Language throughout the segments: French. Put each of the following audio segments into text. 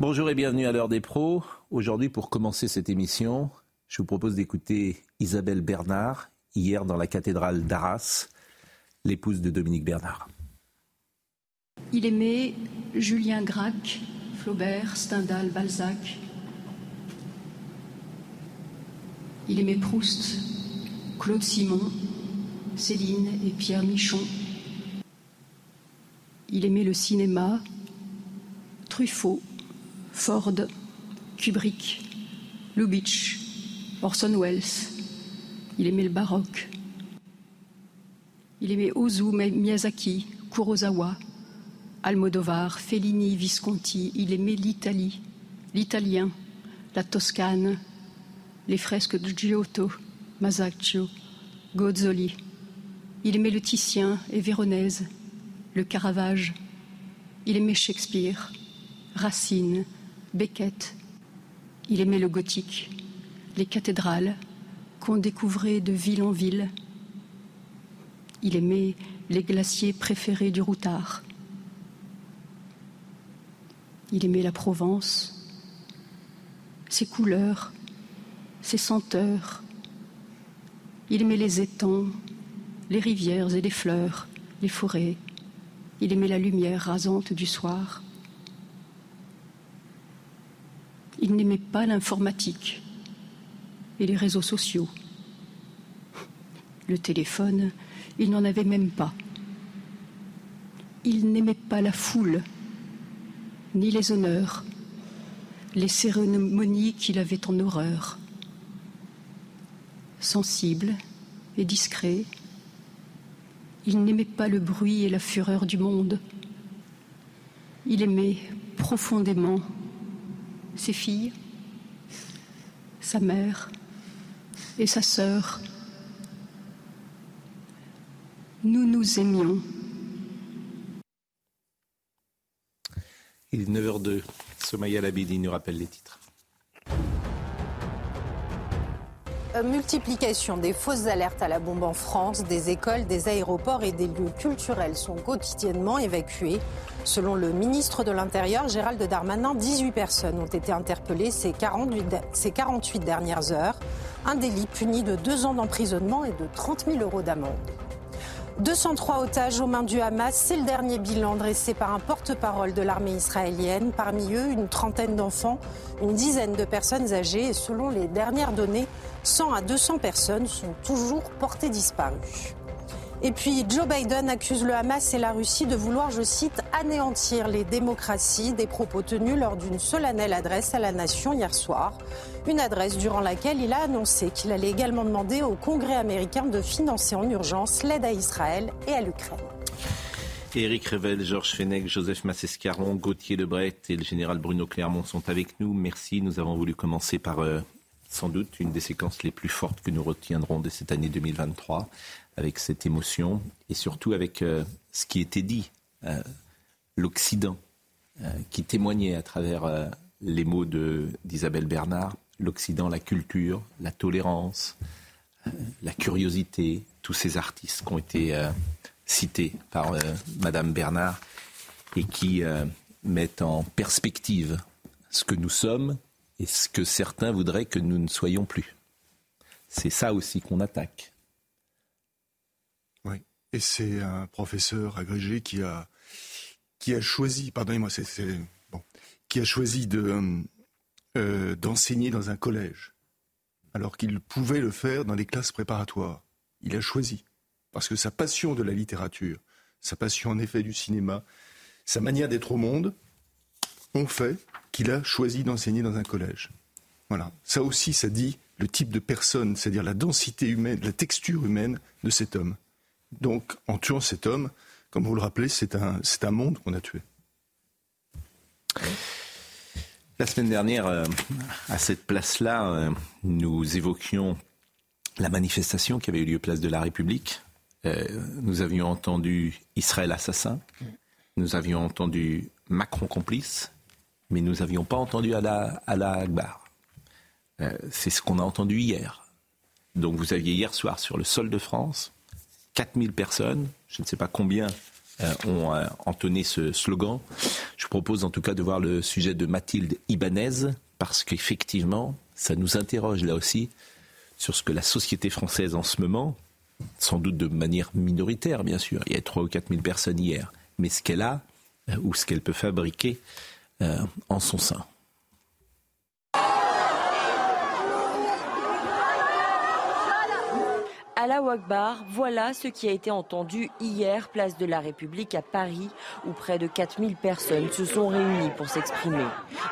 Bonjour et bienvenue à l'heure des pros. Aujourd'hui, pour commencer cette émission, je vous propose d'écouter Isabelle Bernard, hier dans la cathédrale d'Arras, l'épouse de Dominique Bernard. Il aimait Julien Gracq, Flaubert, Stendhal, Balzac. Il aimait Proust, Claude Simon, Céline et Pierre Michon. Il aimait le cinéma, Truffaut, Ford, Kubrick, Lubitsch, Orson Welles. Il aimait le baroque. Il aimait Ozu, Miyazaki, Kurosawa, Almodovar, Fellini, Visconti. Il aimait l'Italie, l'italien, la Toscane, les fresques de Giotto, Masaccio, Gozzoli. Il aimait le Titien et Véronèse, le Caravage. Il aimait Shakespeare, Racine, Beckett. Il aimait le gothique, les cathédrales qu'on découvrait de ville en ville. Il aimait les glaciers préférés du routard. Il aimait la Provence, ses couleurs, ses senteurs. Il aimait les étangs, les rivières et les fleurs, les forêts. Il aimait la lumière rasante du soir. Il n'aimait pas l'informatique et les réseaux sociaux. Le téléphone, il n'en avait même pas. Il n'aimait pas la foule ni les honneurs, les cérémonies qu'il avait en horreur. Sensible et discret, il n'aimait pas le bruit et la fureur du monde. Il aimait profondément ses filles, sa mère et sa sœur. Nous nous aimions. Il est 9h02. Somaya Labidi nous rappelle les titres. Multiplication des fausses alertes à la bombe en France, des écoles, des aéroports et des lieux culturels sont quotidiennement évacués. Selon le ministre de l'Intérieur, Gérald Darmanin, 18 personnes ont été interpellées ces 48, ces 48 dernières heures. Un délit puni de deux ans d'emprisonnement et de 30 000 euros d'amende. 203 otages aux mains du Hamas, c'est le dernier bilan dressé par un porte-parole de l'armée israélienne. Parmi eux, une trentaine d'enfants, une dizaine de personnes âgées et selon les dernières données, 100 à 200 personnes sont toujours portées disparues. Et puis Joe Biden accuse le Hamas et la Russie de vouloir, je cite, anéantir les démocraties, des propos tenus lors d'une solennelle adresse à la nation hier soir. Une adresse durant laquelle il a annoncé qu'il allait également demander au Congrès américain de financer en urgence l'aide à Israël et à l'Ukraine. Éric Revel, Georges Fenech, Joseph Massescaron, Gauthier Lebret et le général Bruno Clermont sont avec nous. Merci. Nous avons voulu commencer par euh, sans doute une des séquences les plus fortes que nous retiendrons de cette année 2023 avec cette émotion et surtout avec euh, ce qui était dit, euh, l'Occident, euh, qui témoignait à travers les mots d'Isabelle Bernard, l'Occident, la culture, la tolérance, la curiosité, tous ces artistes qui ont été cités par Madame Bernard et qui mettent en perspective ce que nous sommes et ce que certains voudraient que nous ne soyons plus. C'est ça aussi qu'on attaque. Et c'est un professeur agrégé qui a, choisi, pardonnez-moi, c'est, qui a choisi de, euh, d'enseigner dans un collège, alors qu'il pouvait le faire dans des classes préparatoires. Il a choisi, parce que sa passion de la littérature, sa passion en effet du cinéma, sa manière d'être au monde, ont fait qu'il a choisi d'enseigner dans un collège. Voilà. Ça aussi, ça dit le type de personne, c'est-à-dire la densité humaine, la texture humaine de cet homme. Donc, en tuant cet homme, comme vous le rappelez, c'est un, monde qu'on a tué. La semaine dernière, euh, à cette place-là, euh, nous évoquions la manifestation qui avait eu lieu place de la République. Euh, nous avions entendu Israël assassin, nous avions entendu Macron complice, mais nous n'avions pas entendu Allah, Akbar. C'est ce qu'on a entendu hier. Donc vous aviez hier soir sur le sol de France 4000 personnes, je ne sais pas combien euh, ont euh, entonné ce slogan. Je propose en tout cas de voir le sujet de Mathilde Ibanez, parce qu'effectivement, ça nous interroge là aussi sur ce que la société française en ce moment, sans doute de manière minoritaire bien sûr, il y a 3 ou 4 000 personnes hier, mais ce qu'elle a euh, ou ce qu'elle peut fabriquer en son sein. Allah Akbar, voilà ce qui a été entendu hier, place de la République à Paris, où près de 4000 personnes se sont réunies pour s'exprimer.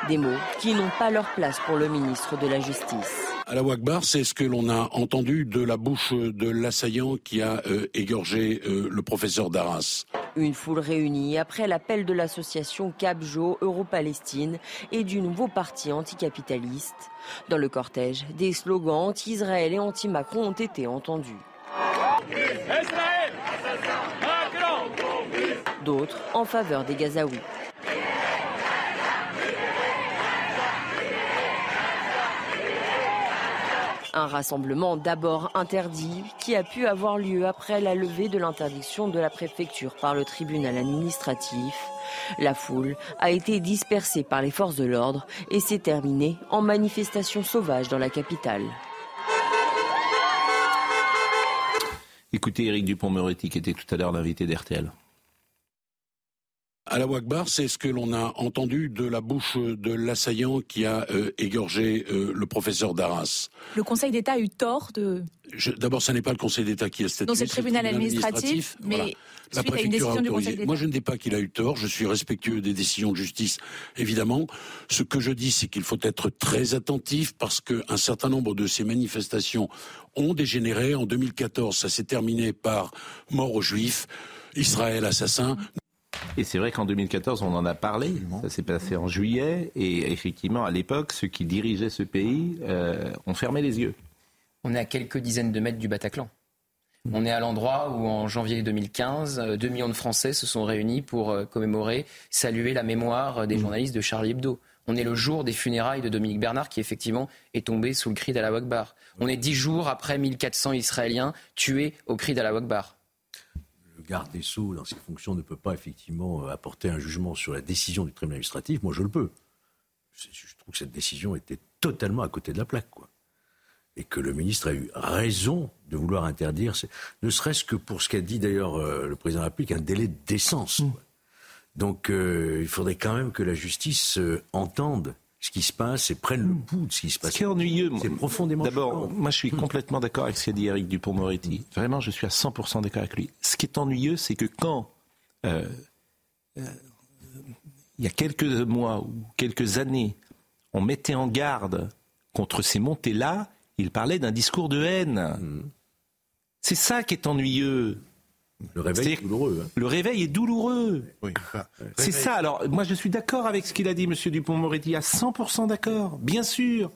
Des mots qui n'ont pas leur place pour le ministre de la Justice. Allah Akbar, c'est ce que l'on a entendu de la bouche de l'assaillant qui a euh, égorgé euh, le professeur d'Arras. Une foule réunie après l'appel de l'association Capjo Euro-Palestine et du nouveau parti anticapitaliste. Dans le cortège, des slogans anti-Israël et anti-Macron ont été entendus. D'autres en faveur des Gazaouis. Un rassemblement d'abord interdit qui a pu avoir lieu après la levée de l'interdiction de la préfecture par le tribunal administratif. La foule a été dispersée par les forces de l'ordre et s'est terminée en manifestation sauvage dans la capitale. Écoutez Éric Dupont-Moretti qui était tout à l'heure l'invité d'RTL. La Akbar, c'est ce que l'on a entendu de la bouche de l'assaillant qui a euh, égorgé euh, le professeur d'Arras. Le Conseil d'État a eu tort de D'abord, ce n'est pas le Conseil d'État qui a statué. c'est le tribunal administratif, mais la préfecture a autorisé. Moi, je ne dis pas qu'il a eu tort. Je suis respectueux des décisions de justice, évidemment. Ce que je dis, c'est qu'il faut être très attentif parce qu'un certain nombre de ces manifestations ont dégénéré. En 2014, ça s'est terminé par mort aux Juifs, Israël assassin. Et c'est vrai qu'en 2014, on en a parlé. Ça s'est passé en juillet. Et effectivement, à l'époque, ceux qui dirigeaient ce pays euh, ont fermé les yeux. On est à quelques dizaines de mètres du Bataclan. On est à l'endroit où, en janvier 2015, 2 euh, millions de Français se sont réunis pour euh, commémorer, saluer la mémoire des mmh. journalistes de Charlie Hebdo. On est le jour des funérailles de Dominique Bernard qui, effectivement, est tombé sous le cri d'Allah Akbar. On est dix jours après 1400 Israéliens tués au cri d'Allah Akbar. Garde des Sceaux, dans ses fonctions, ne peut pas effectivement euh, apporter un jugement sur la décision du tribunal administratif. Moi, je le peux. Je trouve que cette décision était totalement à côté de la plaque. Quoi et que le ministre a eu raison de vouloir interdire, ne serait-ce que pour ce qu'a dit d'ailleurs euh, le président de la République, un délai de décence. Mm. Donc euh, il faudrait quand même que la justice euh, entende ce qui se passe et prenne le pouls de ce qui se passe. Ce qui est ennuyeux, c'est profondément. D'abord, moi je suis complètement d'accord avec ce qu'a dit Eric Dupont-Moretti. Vraiment, je suis à 100% d'accord avec lui. Ce qui est ennuyeux, c'est que quand il y a quelques mois ou quelques années, on mettait en garde contre ces montées-là, il parlait d'un discours de haine. Hmm. C'est ça qui est ennuyeux. Le réveil est, douloureux. Hein. Le réveil est douloureux. c'est ça. Alors, moi, je suis d'accord avec ce qu'il a dit, M. Dupont-Moretti, à 100% d'accord, bien sûr.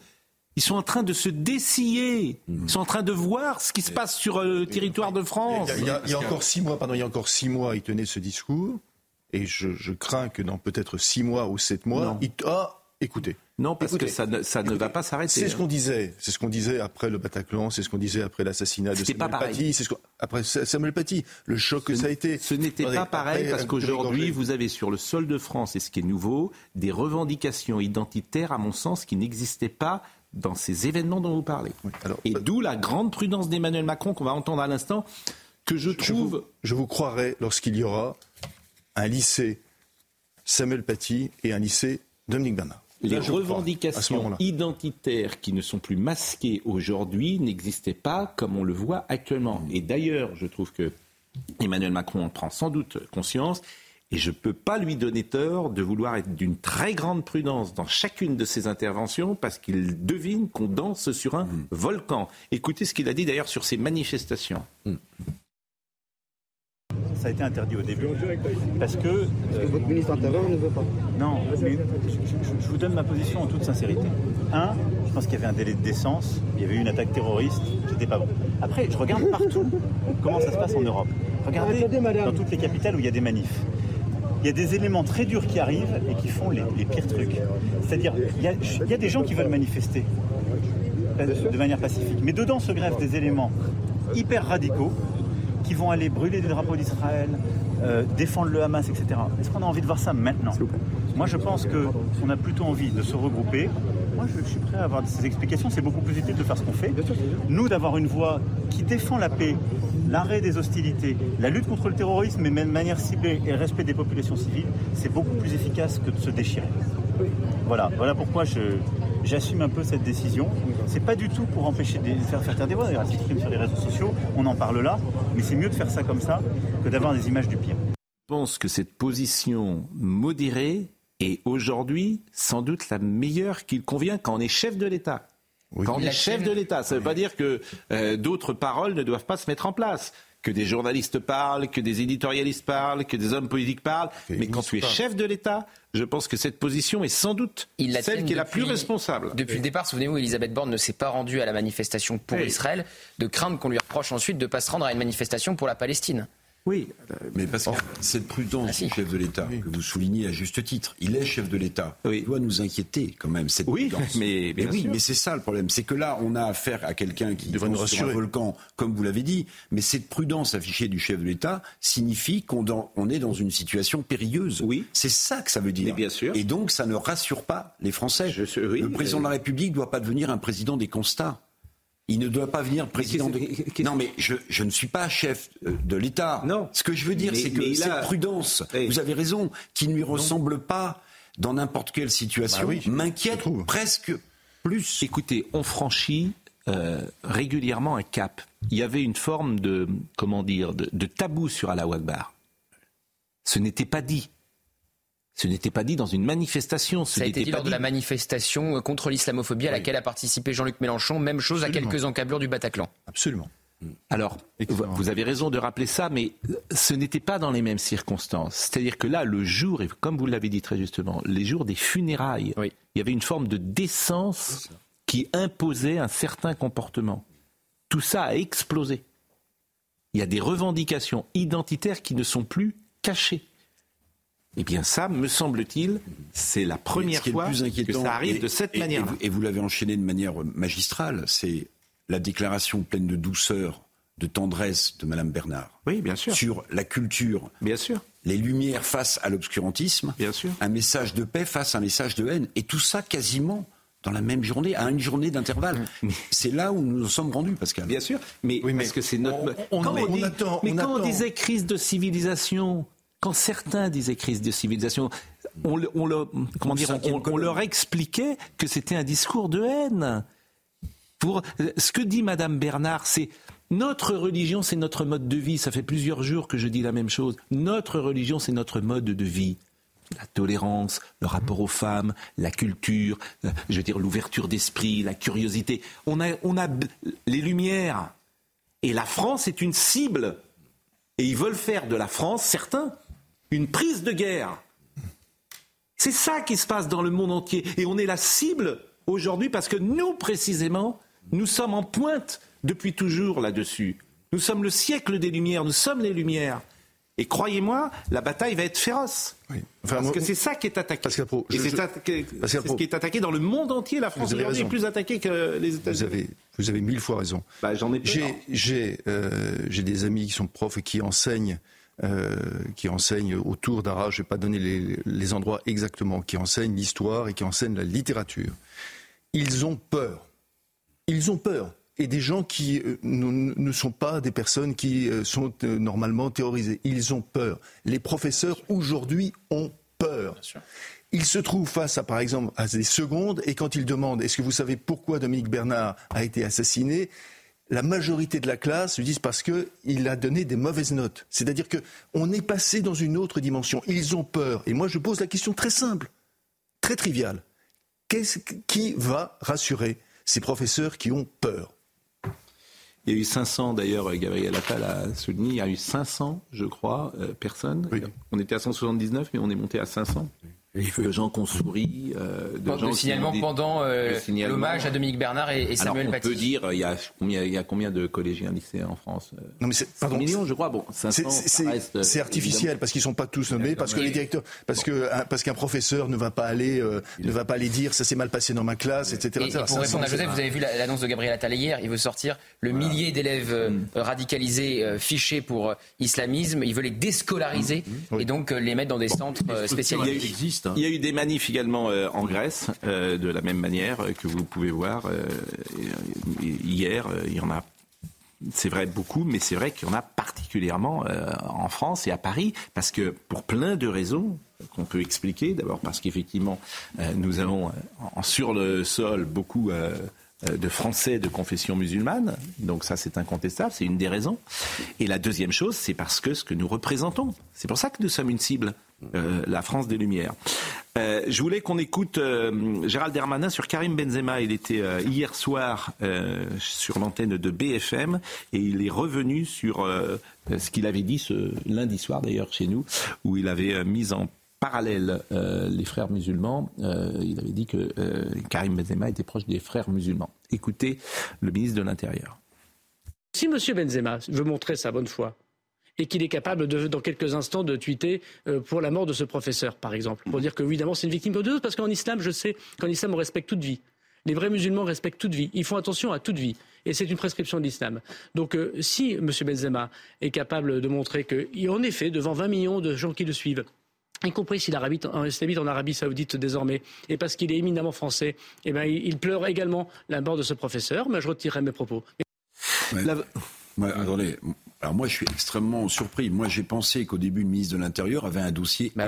Ils sont en train de se dessiller. Ils sont en train de voir ce qui se passe sur euh, le territoire de France. Il y a, encore six mois, pardon, il y a encore six mois, il tenait ce discours. Et je, crains que dans peut-être six mois ou sept mois, il... Ah, écoutez, non, parce que ça ne, ça ne va pas s'arrêter. C'est ce hein. qu'on disait. C'est ce qu'on disait après le Bataclan, c'est ce qu'on disait après l'assassinat de Samuel Paty, c'est ce après Samuel Paty, le choc que ça a été. Ce n'était pas pareil parce qu'aujourd'hui, vous avez sur le sol de France, et ce qui est nouveau, des revendications identitaires, à mon sens, qui n'existaient pas dans ces événements dont vous parlez. et euh, d'où la grande prudence d'Emmanuel Macron qu'on va entendre à l'instant, que je trouve. Je vous, croirai lorsqu'il y aura un lycée Samuel Paty et un lycée Dominique Bernard les revendications identitaires qui ne sont plus masquées aujourd'hui n'existaient pas comme on le voit actuellement. Et d'ailleurs, je trouve que Emmanuel Macron en prend sans doute conscience. Et je ne peux pas lui donner tort de vouloir être d'une très grande prudence dans chacune de ses interventions parce qu'il devine qu'on danse sur un mm. volcan. Écoutez ce qu'il a dit d'ailleurs sur ces manifestations. Mm ça a été interdit au début. Parce que. Euh, votre ministre intérieur ne veut pas. Non, mais je, vous donne ma position en toute sincérité. Un, je pense qu'il y avait un délai de décence, il y avait eu une attaque terroriste, j'étais pas bon. Après, je regarde partout comment ça se passe en Europe. Regardez dans toutes les capitales où il y a des manifs. Il y a des éléments très durs qui arrivent et qui font les, pires trucs. C'est-à-dire, il, il y a des gens qui veulent manifester de manière pacifique. Mais dedans se greffent des éléments hyper radicaux qui vont aller brûler des drapeaux d'Israël, euh, défendre le Hamas, etc. Est-ce qu'on a envie de voir ça maintenant Moi, je pense qu'on a plutôt envie de se regrouper. Moi, je, suis prêt à avoir ces explications. C'est beaucoup plus utile de faire ce qu'on fait. Nous, d'avoir une voix qui défend la paix, l'arrêt des hostilités, la lutte contre le terrorisme, mais de manière ciblée et le respect des populations civiles, c'est beaucoup plus efficace que de se déchirer. Voilà, voilà pourquoi je, j'assume un peu cette décision. C'est pas du tout pour empêcher de faire faire des voix. D'ailleurs, s'exprime sur les réseaux sociaux, on en parle là, mais c'est mieux de faire ça comme ça que d'avoir des images du pire. Je pense que cette position modérée est aujourd'hui sans doute la meilleure qu'il convient quand on est chef de l'État. Quand on est chef de l'État, ça ne veut pas dire que euh, d'autres paroles ne doivent pas se mettre en place que des journalistes parlent, que des éditorialistes parlent, que des hommes politiques parlent. mais quand tu es chef de l'État, je pense que cette position est sans doute celle qui est la plus responsable. Depuis le départ, souvenez-vous, Elisabeth Borne ne s'est pas rendue à la manifestation pour Israël, de crainte qu'on lui reproche ensuite de ne pas se rendre à une manifestation pour la Palestine. Oui, mais parce que cette prudence ah, du chef de l'État que vous soulignez à juste titre, il est chef de l'État. Il doit nous inquiéter quand même cette oui, Mais, oui, mais c'est ça le problème, c'est que là on a affaire à quelqu'un qui est sur un volcan, comme vous l'avez dit. Mais cette prudence affichée du chef de l'État signifie qu'on on est dans une situation périlleuse. Oui, c'est ça que ça veut dire. bien sûr. Et donc ça ne rassure pas les Français. le président de la République ne doit pas devenir un président des constats. Il ne doit pas venir président de... Non, mais je, ne suis pas chef de l'État. Non. Ce que je veux dire, c'est que cette prudence, vous avez raison, qui ne lui ressemble pas dans n'importe quelle situation, bah m'inquiète presque plus. Écoutez, on franchit euh, régulièrement un cap. Il y avait une forme de, comment dire, de, de tabou sur Allah Akbar. Ce n'était pas dit. Ce n'était pas dit dans une manifestation. Ce Ça a été dit lors de la manifestation contre l'islamophobie à laquelle a participé Jean-Luc Mélenchon. Même chose à quelques encablures du Bataclan. Absolument. Alors, vous avez raison de rappeler ça, mais ce n'était pas dans les mêmes circonstances. C'est-à-dire que là, le jour, et comme vous l'avez dit très justement, les jours des funérailles, il y avait une forme de décence qui imposait un certain comportement. Tout ça a explosé. Il y a des revendications identitaires qui ne sont plus cachées. Eh bien ça, me semble-t-il, c'est la première fois que ça arrive de cette manière. Et vous, l'avez enchaîné de manière magistrale, c'est la déclaration pleine de douceur, de tendresse de Madame Bernard. Oui, bien sûr. Sur la culture. Bien sûr. Les lumières face à l'obscurantisme. Bien sûr. Un message de paix face à un message de haine. Et tout ça quasiment dans la même journée, à une journée d'intervalle. C'est là où nous nous sommes rendus, Pascal. Bien sûr, mais, parce que c'est notre. On, mais quand on disait crise de civilisation, quand certains disaient crise de civilisation, on, comment dire, on, leur expliquait que c'était un discours de haine. Pour ce que dit Madame Bernard, c'est notre religion, c'est notre mode de vie. Ça fait plusieurs jours que je dis la même chose. Notre religion, c'est notre mode de vie. La tolérance, le rapport aux femmes, la culture, euh, je veux dire l'ouverture d'esprit, la curiosité. On a, on a les lumières. Et la France est une cible. Et ils veulent faire de la France, certains, une prise de guerre. C'est ça qui se passe dans le monde entier. Et on est la cible aujourd'hui parce que nous, précisément, nous sommes en pointe depuis toujours là-dessus. Nous sommes le siècle des Lumières, nous sommes les Lumières. Et croyez-moi, la bataille va être féroce. parce que c'est ça qui est attaqué. Et c'est ce qui est attaqué dans le monde entier. La France aujourd'hui est plus attaquée que les États-Unis. Vous avez, vous avez mille fois raison. Bah, J'en ai euh, J'ai des amis qui sont profs et qui enseignent euh, qui enseigne autour d'Arras, je ne vais pas donner les, endroits exactement, qui enseignent l'histoire et qui enseignent la littérature. Ils ont peur. Ils ont peur. Et des gens qui euh, ne sont pas des personnes qui euh, sont normalement terrorisées. Ils ont peur. Les professeurs aujourd'hui ont peur. Ils se trouvent face à, par exemple, à des secondes, et quand ils demandent est-ce que vous savez pourquoi Dominique Bernard a été assassiné, la majorité de la classe lui disent parce qu'il a donné des mauvaises notes. C'est-à-dire qu'on est passé dans une autre dimension. Ils ont peur. Et moi, je pose la question très simple, très triviale. qui va rassurer ces professeurs qui ont peur? Il y a eu 500, d'ailleurs, Gabriel Attal a souligné, il y a eu 500, je crois, euh, personnes. On était à 179, mais on est monté à 500. De gens qu'on sourit, euh, de gens signalement pendant euh, l'hommage à Dominique Bernard et, Samuel Alors, on peut dire, il y, a combien, il y a combien de collégiens lycéens en France Non mais c'est pardon, millions, je crois. Bon, c'est artificiel parce qu'ils sont pas tous nommés, parce que les directeurs, parce que parce qu'un professeur ne va pas aller, ne va pas aller dire ça s'est mal passé dans ma classe, etc. Et, pour répondre à Joseph, vous avez vu l'annonce de Gabriel Attal hier. Il veut sortir le millier d'élèves mm. radicalisés fichés pour islamisme. Il veut les déscolariser mm. et donc les mettre dans des centres spécialisés. Hein. Il y a eu des manifs également euh, en Grèce, euh, de la même manière euh, que vous pouvez voir. hier, il y en a c'est vrai beaucoup, mais c'est vrai qu'il y en a particulièrement en France et à Paris, parce que pour plein de raisons qu'on peut expliquer. D'abord parce qu'effectivement, nous avons sur le sol beaucoup de Français de confession musulmane, donc ça c'est incontestable, c'est une des raisons. Et la deuxième chose, c'est parce que ce que nous représentons, c'est pour ça que nous sommes une cible. Euh, la France des Lumières. Euh, je voulais qu'on écoute euh, Gérald Darmanin sur Karim Benzema. Il était hier soir sur l'antenne de BFM et il est revenu sur ce qu'il avait dit ce lundi soir d'ailleurs chez nous, où il avait mis en parallèle les frères musulmans. il avait dit que Karim Benzema était proche des frères musulmans. Écoutez le ministre de l'Intérieur. Si M. Benzema veut montrer sa bonne foi, et qu'il est capable, de, dans quelques instants, de tweeter euh, pour la mort de ce professeur, par exemple. Pour dire que, évidemment, c'est une victime de parce qu'en islam, je sais qu'en islam, on respecte toute vie. Les vrais musulmans respectent toute vie. Ils font attention à toute vie. Et c'est une prescription de l'islam. Donc, euh, si M. Benzema est capable de montrer qu'en effet, devant 20 millions de gens qui le suivent, y compris s'il habite en Arabie Saoudite désormais, et parce qu'il est éminemment français, eh ben, il pleure également la mort de ce professeur. Mais je retirerai mes propos. attendez, alors moi, je suis extrêmement surpris. Moi, j'ai pensé qu'au début, le ministre de l'Intérieur avait un dossier bah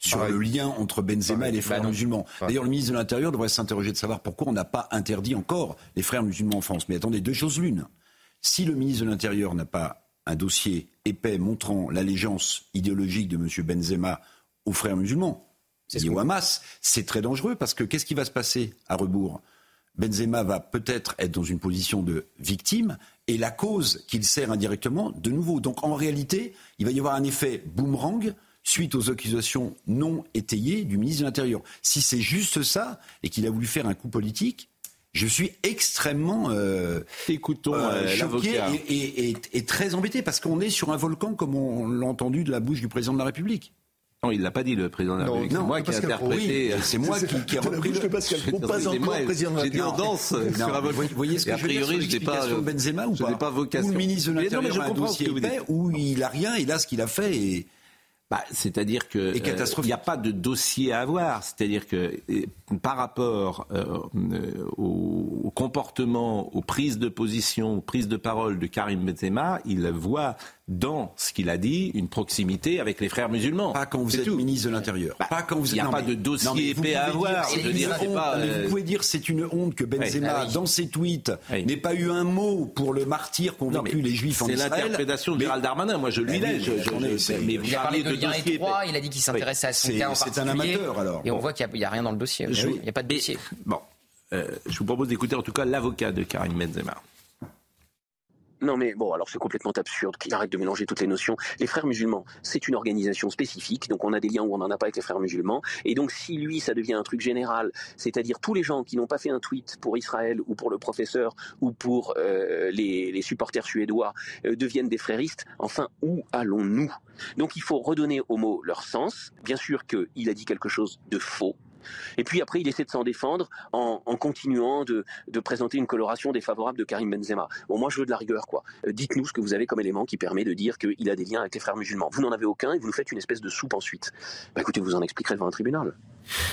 sur le lien entre Benzema et les frères bah musulmans. D'ailleurs, le ministre de l'Intérieur devrait s'interroger de savoir pourquoi on n'a pas interdit encore les frères musulmans en France. Mais attendez, deux choses l'une. Si le ministre de l'Intérieur n'a pas un dossier épais montrant l'allégeance idéologique de M. Benzema aux frères musulmans, c'est au Hamas, c'est très dangereux parce que qu'est-ce qui va se passer à rebours? Benzema va peut-être être dans une position de victime et la cause qu'il sert indirectement de nouveau. Donc en réalité, il va y avoir un effet boomerang suite aux accusations non étayées du ministre de l'Intérieur. Si c'est juste ça et qu'il a voulu faire un coup politique, je suis extrêmement euh, Écoutons, euh, choqué et, et, très embêté parce qu'on est sur un volcan comme on l'a entendu de la bouche du président de la République. Non, il l'a pas dit, le président de la République. C'est moi qui ai interprété. c'est moi qui, qui ai repris le... Pascal pas encore président de la République. J'ai dit danse sur un Vous voyez ce que je veux dire je n'ai pas, Benzema ou pas, pas vocation. Ou le ministre de l'Intérieur a un dossier où il a rien, et là, ce qu'il a fait est... Bah, c'est-à-dire que euh, il n'y a pas de dossier à avoir. C'est-à-dire que par rapport euh, euh, au, comportement, aux prises de position, aux prises de parole de Karim Benzema, il voit dans ce qu'il a dit une proximité avec les frères musulmans. Pas quand vous êtes ministre de l'Intérieur. Bah, pas quand vous êtes. Il n'y a pas de dossier épais à avoir. Vous pouvez dire c'est une honte que Benzema, dans ses tweets, n'ait pas eu un mot pour le martyr qu'ont vécu les Juifs en Israël. C'est l'interprétation de Gérald Darmanin. Moi, je lui dis. Mais il a parlé de lien étroit. Il a dit qu'il s'intéressait à son cas en. C'est un amateur alors. Et on voit qu'il n'y a rien dans le dossier. Il n'y a pas de dossier. Bon, euh, je vous propose d'écouter en tout cas l'avocat de Karim Benzema. Non mais bon, alors c'est complètement absurde qu'il arrête de mélanger toutes les notions. Les frères musulmans, c'est une organisation spécifique, donc on a des liens où on n'en a pas avec les frères musulmans. Et donc si lui, ça devient un truc général, c'est-à-dire tous les gens qui n'ont pas fait un tweet pour Israël ou pour le professeur ou pour euh, les, supporters suédois euh, deviennent des fréristes, enfin où allons-nous? Donc il faut redonner aux mots leur sens. Bien sûr qu'il a dit quelque chose de faux, et puis après, il essaie de s'en défendre en, continuant de, présenter une coloration défavorable de Karim Benzema. Bon, moi, je veux de la rigueur, quoi. Euh, dites-nous ce que vous avez comme élément qui permet de dire qu'il a des liens avec les frères musulmans. Vous n'en avez aucun et vous nous faites une espèce de soupe ensuite. Bah écoutez, vous en expliquerez devant un tribunal.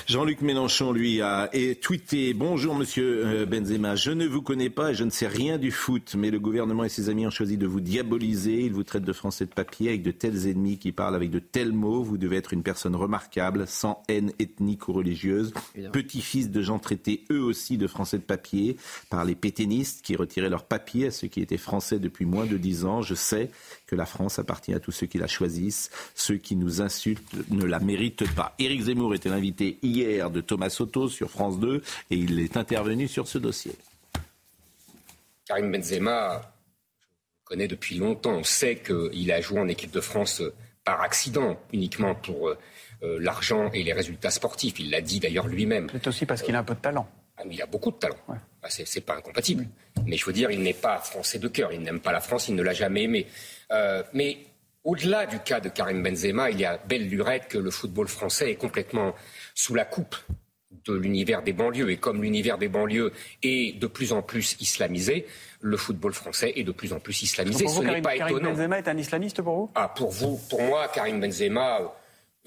Jean-Luc Mélenchon, lui, a tweeté Bonjour, monsieur euh, Benzema. Je ne vous connais pas et je ne sais rien du foot, mais le gouvernement et ses amis ont choisi de vous diaboliser. Ils vous traitent de français de papier avec de tels ennemis qui parlent avec de tels mots. Vous devez être une personne remarquable, sans haine ethnique ou religieuse. Petit-fils de gens traités eux aussi de français de papier par les pétainistes qui retiraient leur papier à ceux qui étaient français depuis moins de dix ans. Je sais que la France appartient à tous ceux qui la choisissent. Ceux qui nous insultent ne la méritent pas. Éric Zemmour était l'invité hier de Thomas Soto sur France 2 et il est intervenu sur ce dossier. Karim Benzema connaît depuis longtemps. On sait qu'il a joué en équipe de France par accident, uniquement pour l'argent et les résultats sportifs. Il l'a dit d'ailleurs lui-même. C'est aussi parce qu'il a un peu de talent. Ah, il a beaucoup de talent. Ah, c'est pas incompatible. Mais je veux dire, il n'est pas français de cœur. Il n'aime pas la France. Il ne l'a jamais aimé. mais au-delà du cas de Karim Benzema, il y a belle lurette que le football français est complètement sous la coupe de l'univers des banlieues. Et comme l'univers des banlieues est de plus en plus islamisé, le football français est de plus en plus islamisé. Ce n'est pas Karim Benzema est un islamiste pour vous? Ah, pour vous, pour moi, Karim Benzema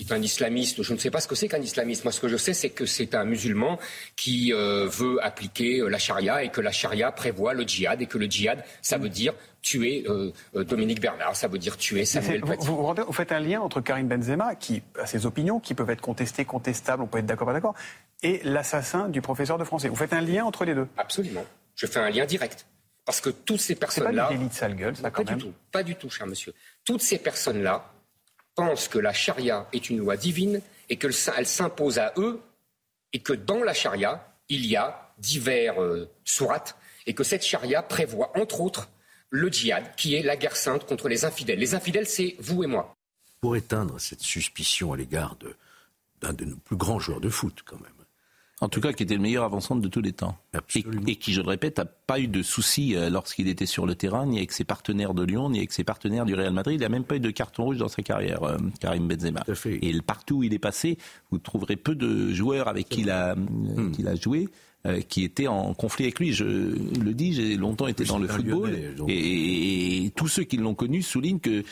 est un islamiste. Je ne sais pas ce que c'est qu'un islamiste. Moi, ce que je sais, c'est que c'est un musulman qui euh, veut appliquer euh, la charia et que la charia prévoit le djihad et que le djihad, ça veut dire tuer euh, Dominique Bernard, ça veut dire tuer Samuel Paty. Vous, vous, faites un lien entre Karim Benzema, qui a ses opinions, qui peuvent être contestées, contestables, on peut être d'accord, pas d'accord, et l'assassin du professeur de français. Vous faites un lien entre les deux? Absolument. Je fais un lien direct. Parce que toutes ces personnes-là. C'est pas de sale gueule, ça, quand pas du tout. Pas du tout, cher monsieur. Toutes ces personnes-là pensent que la charia est une loi divine et qu'elle s'impose à eux et que dans la charia, il y a divers euh, sourates et que cette charia prévoit, entre autres, le djihad, qui est la guerre sainte contre les infidèles. Les infidèles, c'est vous et moi. Pour éteindre cette suspicion à l'égard d'un de nos plus grands joueurs de foot, quand même, en tout cas, qui était le meilleur avant-centre de tous les temps. Et, qui, je le répète, n'a pas eu de soucis euh, lorsqu'il était sur le terrain, ni avec ses partenaires de Lyon, ni avec ses partenaires du Real Madrid. Il n'a même pas eu de carton rouge dans sa carrière, euh, Karim Benzema. Et partout où il est passé, vous trouverez peu de joueurs avec qui il a, hmm. a joué. Euh, qui étaient en conflit avec lui. Je le dis, j'ai longtemps été dans le football et, et, tous ceux qui l'ont connu soulignent que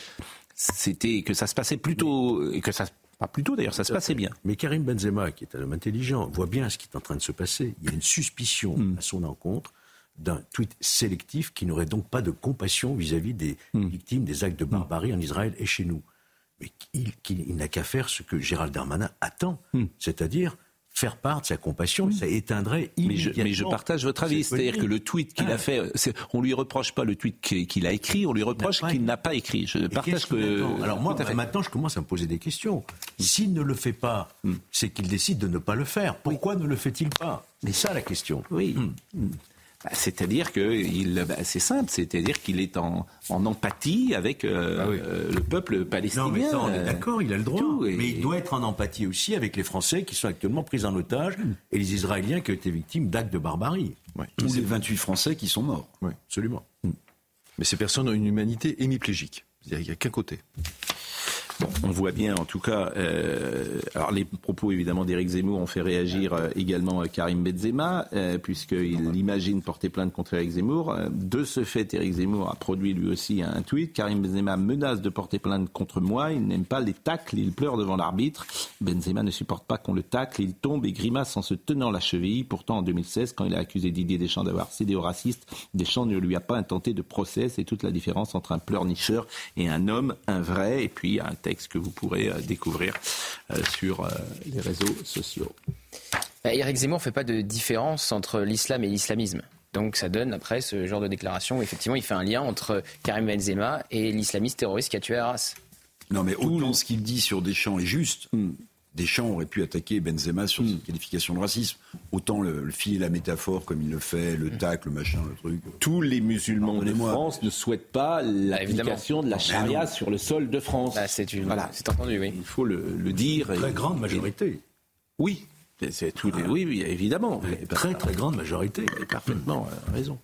c'était que ça se passait plutôt et que ça pas plus tôt d'ailleurs, ça se passait bien. Mais Karim Benzema, qui est un homme intelligent, voit bien ce qui est en train de se passer. Il y a une suspicion hmm. à son encontre d'un tweet sélectif qui n'aurait donc pas de compassion vis-à-vis des hmm. victimes des actes de barbarie en Israël et chez nous. Mais il n'a qu'à faire ce que Gérald Darmanin attend, hmm. c'est-à-dire faire part de sa compassion, ça éteindrait immédiatement. Mais je, mais je partage votre avis, c'est-à-dire que le tweet qu'il a ah. fait, on lui reproche pas le tweet qu'il a écrit, on lui reproche qu'il n'a pas écrit. Je partage que. Alors moi, maintenant, je commence à me poser des questions. S'il ne le fait pas, hmm. c'est qu'il décide de ne pas le faire. Pourquoi ne le fait-il pas? C'est ça la question. Oui. Hmm. Bah, c'est-à-dire que bah, c'est simple, c'est-à-dire qu'il est en, empathie avec euh, ah euh, le peuple palestinien. Non, mais on est d'accord, il a le droit. Mais il doit être en empathie aussi avec les Français qui sont actuellement pris en otage et les Israéliens qui ont été victimes d'actes de barbarie. Tous les 28 Français qui sont morts. Oui, absolument. Mm. Mais ces personnes ont une humanité hémiplégique. Il n'y a qu'un côté on voit bien, en tout cas, euh, alors les propos évidemment d'Éric Zemmour ont fait réagir euh, également euh, Karim Benzema, puisqu'il imagine porter plainte contre Éric Zemmour. De ce fait, Éric Zemmour a produit lui aussi un tweet. Karim Benzema menace de porter plainte contre moi. Il n'aime pas les tacles, il pleure devant l'arbitre. Benzema ne supporte pas qu'on le tacle. Il tombe et grimace en se tenant la cheville. Pourtant, en 2016, quand il a accusé Didier Deschamps d'avoir cédé au racistes, Deschamps ne lui a pas intenté de procès. C'est toute la différence entre un pleurnicheur et un homme, un vrai. Et puis, un que vous pourrez euh, découvrir euh, sur euh, les réseaux sociaux. Eric Zemmour ne fait pas de différence entre l'islam et l'islamisme. Donc ça donne après ce genre de déclaration où effectivement il fait un lien entre Karim Benzema et l'islamiste terroriste qui a tué Arras. Non mais autant ce qu'il dit sur Deschamps est juste. Deschamps aurait pu attaquer Benzema sur cette hmm. qualification de racisme. Autant le, le filer la métaphore comme il le fait, le hmm. tac, le machin, le truc. Tous les musulmans de France ne souhaitent pas l'application de la charia sur le sol de France. Bah, c'est voilà. entendu, oui. Il faut le, dire. Très grande majorité. Oui, c'est tout. Oui, évidemment. Très très grande majorité. Parfaitement euh, raison.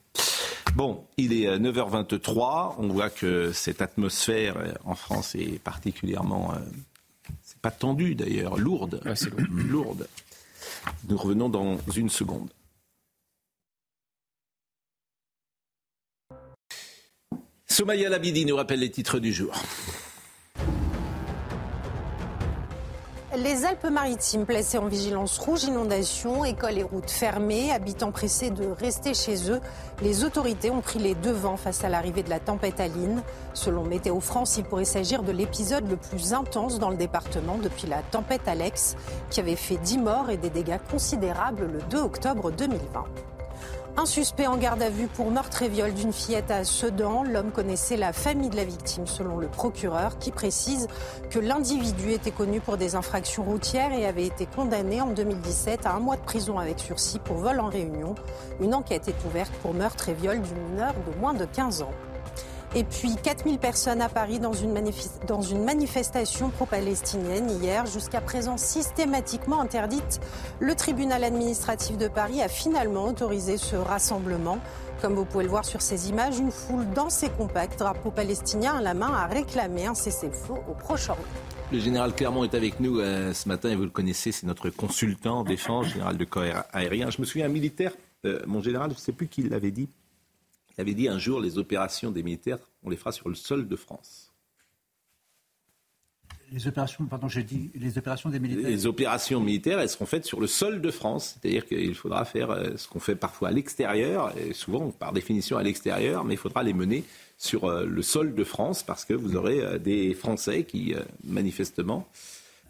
Bon, il est 9h23. On voit que cette atmosphère euh, en France est particulièrement euh, pas tendue d'ailleurs, lourde. lourde. Nous revenons dans une seconde. Somaya Labidi nous rappelle les titres du jour. Les Alpes-Maritimes placées en vigilance rouge inondation, écoles et routes fermées, habitants pressés de rester chez eux. Les autorités ont pris les devants face à l'arrivée de la tempête Aline. Selon Météo France, il pourrait s'agir de l'épisode le plus intense dans le département depuis la tempête Alex, qui avait fait 10 morts et des dégâts considérables le 2 octobre 2020. Un suspect en garde à vue pour meurtre et viol d'une fillette à Sedan. L'homme connaissait la famille de la victime, selon le procureur, qui précise que l'individu était connu pour des infractions routières et avait été condamné en 2017 à un mois de prison avec sursis pour vol en réunion. Une enquête est ouverte pour meurtre et viol d'une mineure de moins de 15 ans. Et puis 4000 personnes à Paris dans une, dans manifestation pro-palestinienne hier, jusqu'à présent systématiquement interdite. Le tribunal administratif de Paris a finalement autorisé ce rassemblement. Comme vous pouvez le voir sur ces images, une foule dense et compacte, drapeau palestinien à la main, a réclamé un cessez-le-feu au Proche-Orient. Le général Clermont est avec nous euh, ce matin et vous le connaissez, c'est notre consultant en défense, général de corps aérien. Je me souviens, un militaire, euh, mon général, je ne sais plus qui l'avait dit, il avait dit un jour les opérations des militaires, on les fera sur le sol de France les opérations, pardon, j'ai dit les opérations des militaires. Les opérations militaires, elles seront faites sur le sol de France, c'est-à-dire qu'il faudra faire euh, ce qu'on fait parfois à l'extérieur, et souvent par définition à l'extérieur, mais il faudra les mener sur euh, le sol de France parce que vous aurez euh, des Français qui manifestement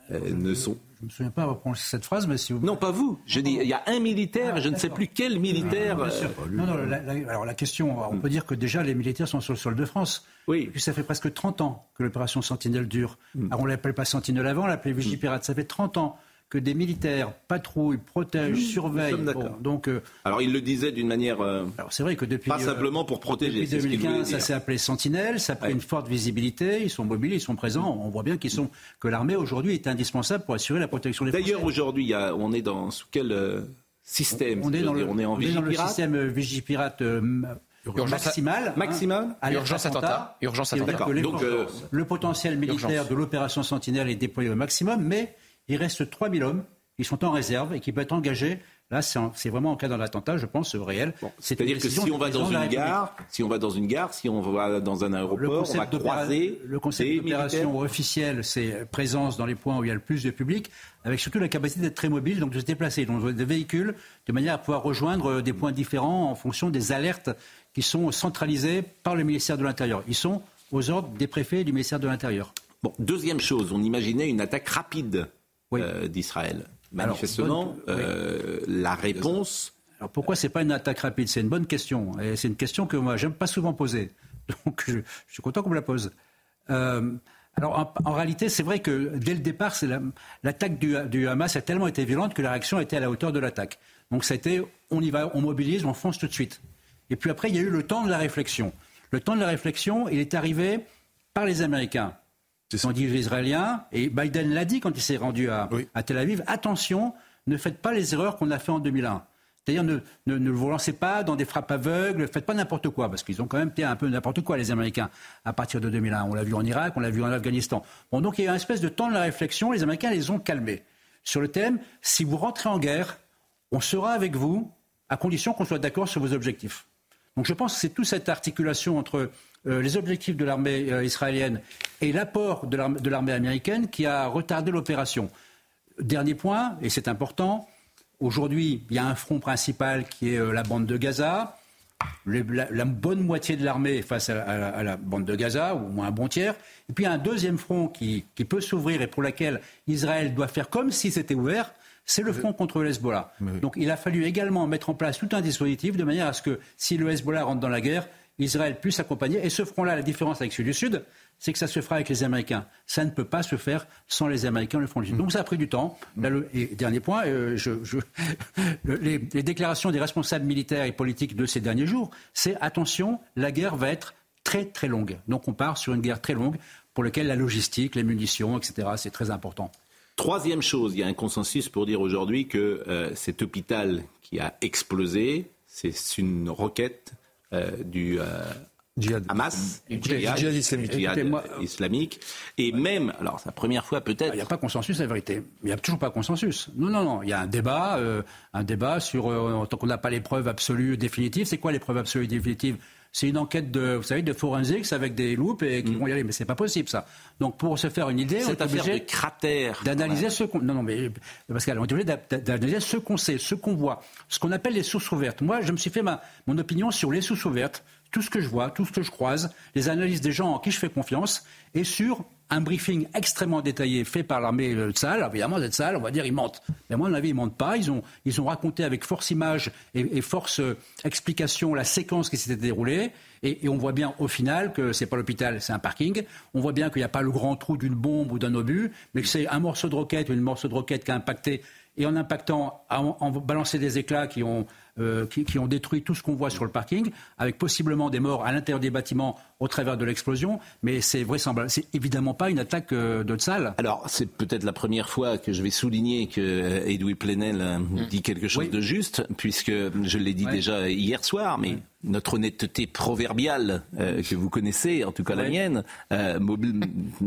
ne sont je ne me souviens pas avoir prononcé cette phrase, mais si vous... Non, pas vous. Je dis, il y a un militaire, ah, je ne sais plus quel militaire. Ah, non, non, la, alors la question, on peut dire que déjà les militaires sont sur le sol de France. Oui. Et puis ça fait presque 30 ans que l'opération Sentinelle dure. Hmm. Alors on ne l'appelle pas Sentinelle avant, on l'appelait Vigipirate. Ça fait 30 ans que des militaires patrouillent, protègent, surveillent. donc, euh, alors il le disait d'une manière. Euh, alors c'est vrai que depuis pas simplement pour protéger. Depuis 2015, ça s'est appelé Sentinelle, ça a pris une forte visibilité. Ils sont mobiles, ils sont présents. On voit bien qu'ils sont que l'armée aujourd'hui est indispensable pour assurer la protection des. D'ailleurs aujourd'hui, on est dans sous quel euh, système on, est dans le, on est en on est dans le système Vigipirate. maximal, maximal, hein, urgence attentat, urgence attentat. Donc, le potentiel militaire de l'opération Sentinelle est déployé au maximum, mais il reste 3000 hommes qui sont en réserve et qui peuvent être engagés. Là, c'est vraiment en cas d'un attentat, je pense, réel. C'est-à-dire que si on va dans une gare, si on va dans une gare, si on va dans un aéroport, on va croiser Le concept d'opération officielle, c'est présence dans les points où il y a le plus de public, avec surtout la capacité d'être très mobile, donc de se déplacer dans des véhicules, de manière à pouvoir rejoindre des points différents en fonction des alertes qui sont centralisées par le ministère de l'Intérieur. Ils sont aux ordres des préfets et du ministère de l'Intérieur. Bon, deuxième chose, on imaginait une attaque rapide euh, d'Israël. Manifestement, euh, la réponse. Alors pourquoi c'est pas une attaque rapide? C'est une bonne question. Et c'est une question que moi, j'aime pas souvent poser. Donc je, suis content qu'on me la pose. Euh, alors en, réalité, c'est vrai que dès le départ, l'attaque du, du, Hamas a tellement été violente que la réaction a été à la hauteur de l'attaque. Donc ça a été, on y va, on mobilise, on fonce tout de suite. Et puis après, il y a eu le temps de la réflexion. Le temps de la réflexion, il est arrivé par les Américains. Ce sont dit les Israéliens, et Biden l'a dit quand il s'est rendu à, Tel Aviv, attention, ne faites pas les erreurs qu'on a fait en 2001. C'est-à-dire ne, ne, vous lancez pas dans des frappes aveugles, ne faites pas n'importe quoi, parce qu'ils ont quand même fait un peu n'importe quoi, les Américains, à partir de 2001. On l'a vu en Irak, on l'a vu en Afghanistan. Bon, donc il y a une espèce de temps de la réflexion, les Américains les ont calmés. Sur le thème, si vous rentrez en guerre, on sera avec vous, à condition qu'on soit d'accord sur vos objectifs. Donc je pense que c'est toute cette articulation entre les objectifs de l'armée euh, israélienne et l'apport de l'armée américaine qui a retardé l'opération. Dernier point, et c'est important, aujourd'hui, il y a un front principal qui est euh, la bande de Gaza. la, bonne moitié de l'armée face à, la bande de Gaza, ou au moins un bon tiers. Et puis il y a un deuxième front qui, qui peut s'ouvrir et pour lequel Israël doit faire comme si c'était ouvert, c'est le front contre le Hezbollah. Donc il a fallu également mettre en place tout un dispositif de manière à ce que si le Hezbollah rentre dans la guerre, Israël puisse accompagner. Et ce front-là, la différence avec celui du Sud, c'est que ça se fera avec les Américains. Ça ne peut pas se faire sans les Américains, le front du Sud. Donc ça a pris du temps. et dernier point, euh, les, déclarations des responsables militaires et politiques de ces derniers jours, c'est attention, la guerre va être très très longue. Donc on part sur une guerre très longue pour laquelle la logistique, les munitions, etc., c'est très important. Troisième chose, il y a un consensus pour dire aujourd'hui que euh, cet hôpital qui a explosé, c'est une roquette du euh, Hamas, du djihad, islamique. islamique. Et même, alors c'est la première fois peut-être. Il n'y a pas consensus, la vérité. Il n'y a toujours pas consensus. Non, non, non. Il y a un débat, euh, un débat sur tant qu'on n'a pas les preuves absolues définitives. C'est quoi les preuves absolues définitives c'est une enquête de, vous savez, de forensics avec des loupes et qui mm. vont y aller. Mais c'est pas possible, ça. Donc, pour se faire une idée, on est obligé. D'analyser ce qu'on, non, non, mais, Pascal, on est obligé d'analyser ce qu'on sait, ce qu'on voit, ce qu'on appelle les sources ouvertes. Moi, je me suis fait ma, mon opinion sur les sources ouvertes, tout ce que je vois, tout ce que je croise, les analyses des gens en qui je fais confiance et sur un briefing extrêmement détaillé fait par l'armée de Tzal. Évidemment, cette salle, on va dire, ils mentent. Mais à mon avis, ils mentent pas. Ils ont, ils ont raconté avec force image et, force euh, explication la séquence qui s'était déroulée. Et, on voit bien au final que c'est pas l'hôpital, c'est un parking. On voit bien qu'il n'y a pas le grand trou d'une bombe ou d'un obus, mais que c'est un morceau de roquette une morceau de roquette qui a impacté. Et en impactant, en, en balancer des éclats qui ont euh, qui, ont détruit tout ce qu'on voit sur le parking, avec possiblement des morts à l'intérieur des bâtiments au travers de l'explosion. Mais c'est vraisemblable. C'est évidemment pas une attaque euh, de salle. Alors, c'est peut-être la première fois que je vais souligner que euh, Edoui Plenel mm. dit quelque chose de juste, puisque je l'ai dit déjà hier soir, mais notre honnêteté proverbiale euh, que vous connaissez, en tout cas la mienne. Euh,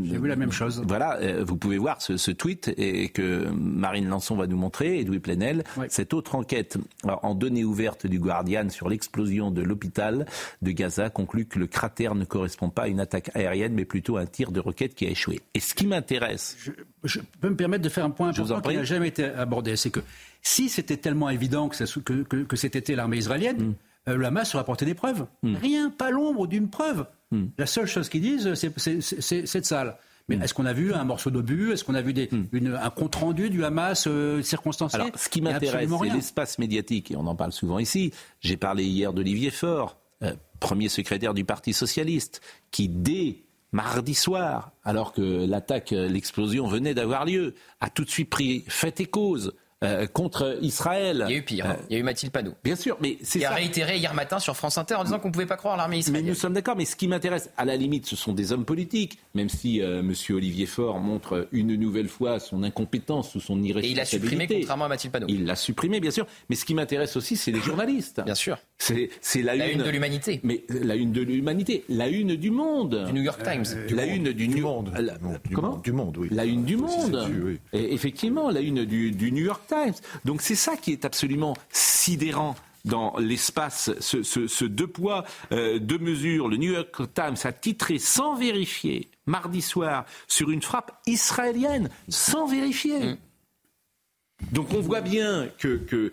J'ai vu la même chose. Voilà, euh, vous pouvez voir ce, tweet et que Marine Lançon va nous montrer, Edoui Plenel, cette autre enquête en données ouvertes du Guardian sur l'explosion de l'hôpital de Gaza conclut que le cratère ne correspond pas à une attaque aérienne, mais plutôt à un tir de roquette qui a échoué. Et ce qui m'intéresse... Je, peux me permettre de faire un point important qui n'a jamais été abordé, c'est que si c'était tellement évident que, que, c'était l'armée israélienne, mm. Euh, le Hamas aura apporté des preuves. Hmm. Rien, pas l'ombre d'une preuve. Hmm. La seule chose qu'ils disent, c'est cette salle. Mais hmm. est-ce qu'on a vu un morceau d'obus? Est-ce qu'on a vu un compte rendu du Hamas euh, circonstancié? Alors, ce qui m'intéresse, c'est l'espace médiatique, et on en parle souvent ici. J'ai parlé hier d'Olivier Faure, euh, premier secrétaire du Parti socialiste, qui dès mardi soir, alors que l'attaque, l'explosion venait d'avoir lieu, a tout de suite pris fait et cause euh, contre Israël. Il y a eu pire. Hein. Il y a eu Mathilde Panot. Bien sûr, mais c'est Il a réitéré hier matin sur France Inter en disant qu'on ne pouvait pas croire l'armée israélienne. Mais nous sommes d'accord. Mais ce qui m'intéresse, à la limite, ce sont des hommes politiques. Même si euh, M. Olivier Faure montre une nouvelle fois son incompétence ou son irresponsabilité. Et il l'a supprimé contrairement à Mathilde Panot. Il l'a supprimé, bien sûr. Mais ce qui m'intéresse aussi, c'est les journalistes. Bien sûr. C'est la, la, une, de l'humanité. Mais la une de l'humanité, la une du monde. Du New York Times. Euh, la une du, du monde. comment Du monde, oui. La une du monde. Et effectivement, la une du, du New York Times. Donc c'est ça qui est absolument sidérant dans l'espace, ce, deux poids, euh, deux mesures. Le New York Times a titré sans vérifier, mardi soir, sur une frappe israélienne, sans vérifier. Mm. Donc on voit bien que,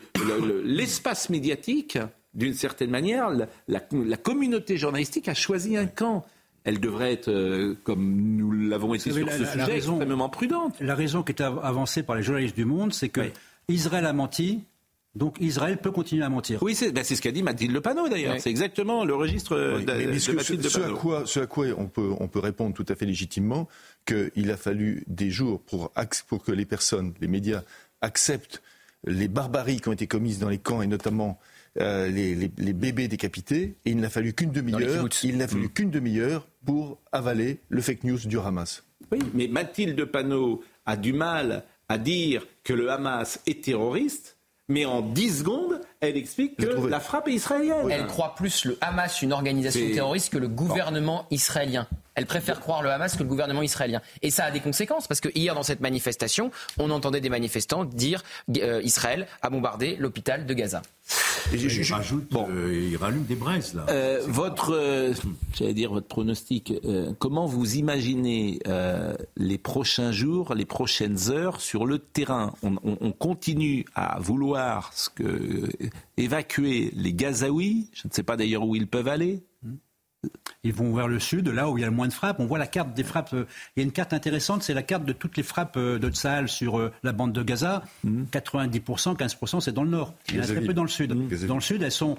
l'espace médiatique, d'une certaine manière, la, communauté journalistique a choisi un camp elle devrait être, euh, comme nous l'avons été sur ce sujet, extrêmement prudente. La raison qui est avancée par les journalistes du Monde, c'est que Israël a menti, donc Israël peut continuer à mentir. Oui, c'est ben, ce qu'a dit Mathilde Le Panneau d'ailleurs. C'est exactement le registre de, Mathilde ce, À quoi, ce à quoi on peut, on peut répondre tout à fait légitimement qu'il a fallu des jours pour, pour que les personnes, les médias, acceptent les barbaries qui ont été commises dans les camps et notamment euh, les, bébés décapités. Et il n'a fallu qu'une demi-heure. Il n'a fallu mm. qu'une demi-heure pour avaler le fake news du Hamas. Oui, mais Mathilde Panot a du mal à dire que le Hamas est terroriste, mais en 10 secondes, elle explique que la frappe est israélienne. Elle croit plus le Hamas une organisation terroriste que le gouvernement israélien. Elle préfère croire le Hamas que le gouvernement israélien. Et ça a des conséquences, parce que hier, dans cette manifestation, on entendait des manifestants dire euh, Israël a bombardé l'hôpital de Gaza. Et il, rajoute, euh, il rallume des braises, là. Euh, votre, j'allais dire votre pronostic, comment vous imaginez les prochains jours, les prochaines heures sur le terrain? On, on, continue à vouloir ce que, évacuer les Gazaouis, je ne sais pas d'ailleurs où ils peuvent aller, ils vont vers le sud, là où il y a le moins de frappes. On voit la carte des frappes. Euh, il y a une carte intéressante, c'est la carte de toutes les frappes euh, de Tsahal sur euh, la bande de Gaza. 90%, 15%, c'est dans le nord. Il y en a très peu dans le sud. Dans le sud, elles sont.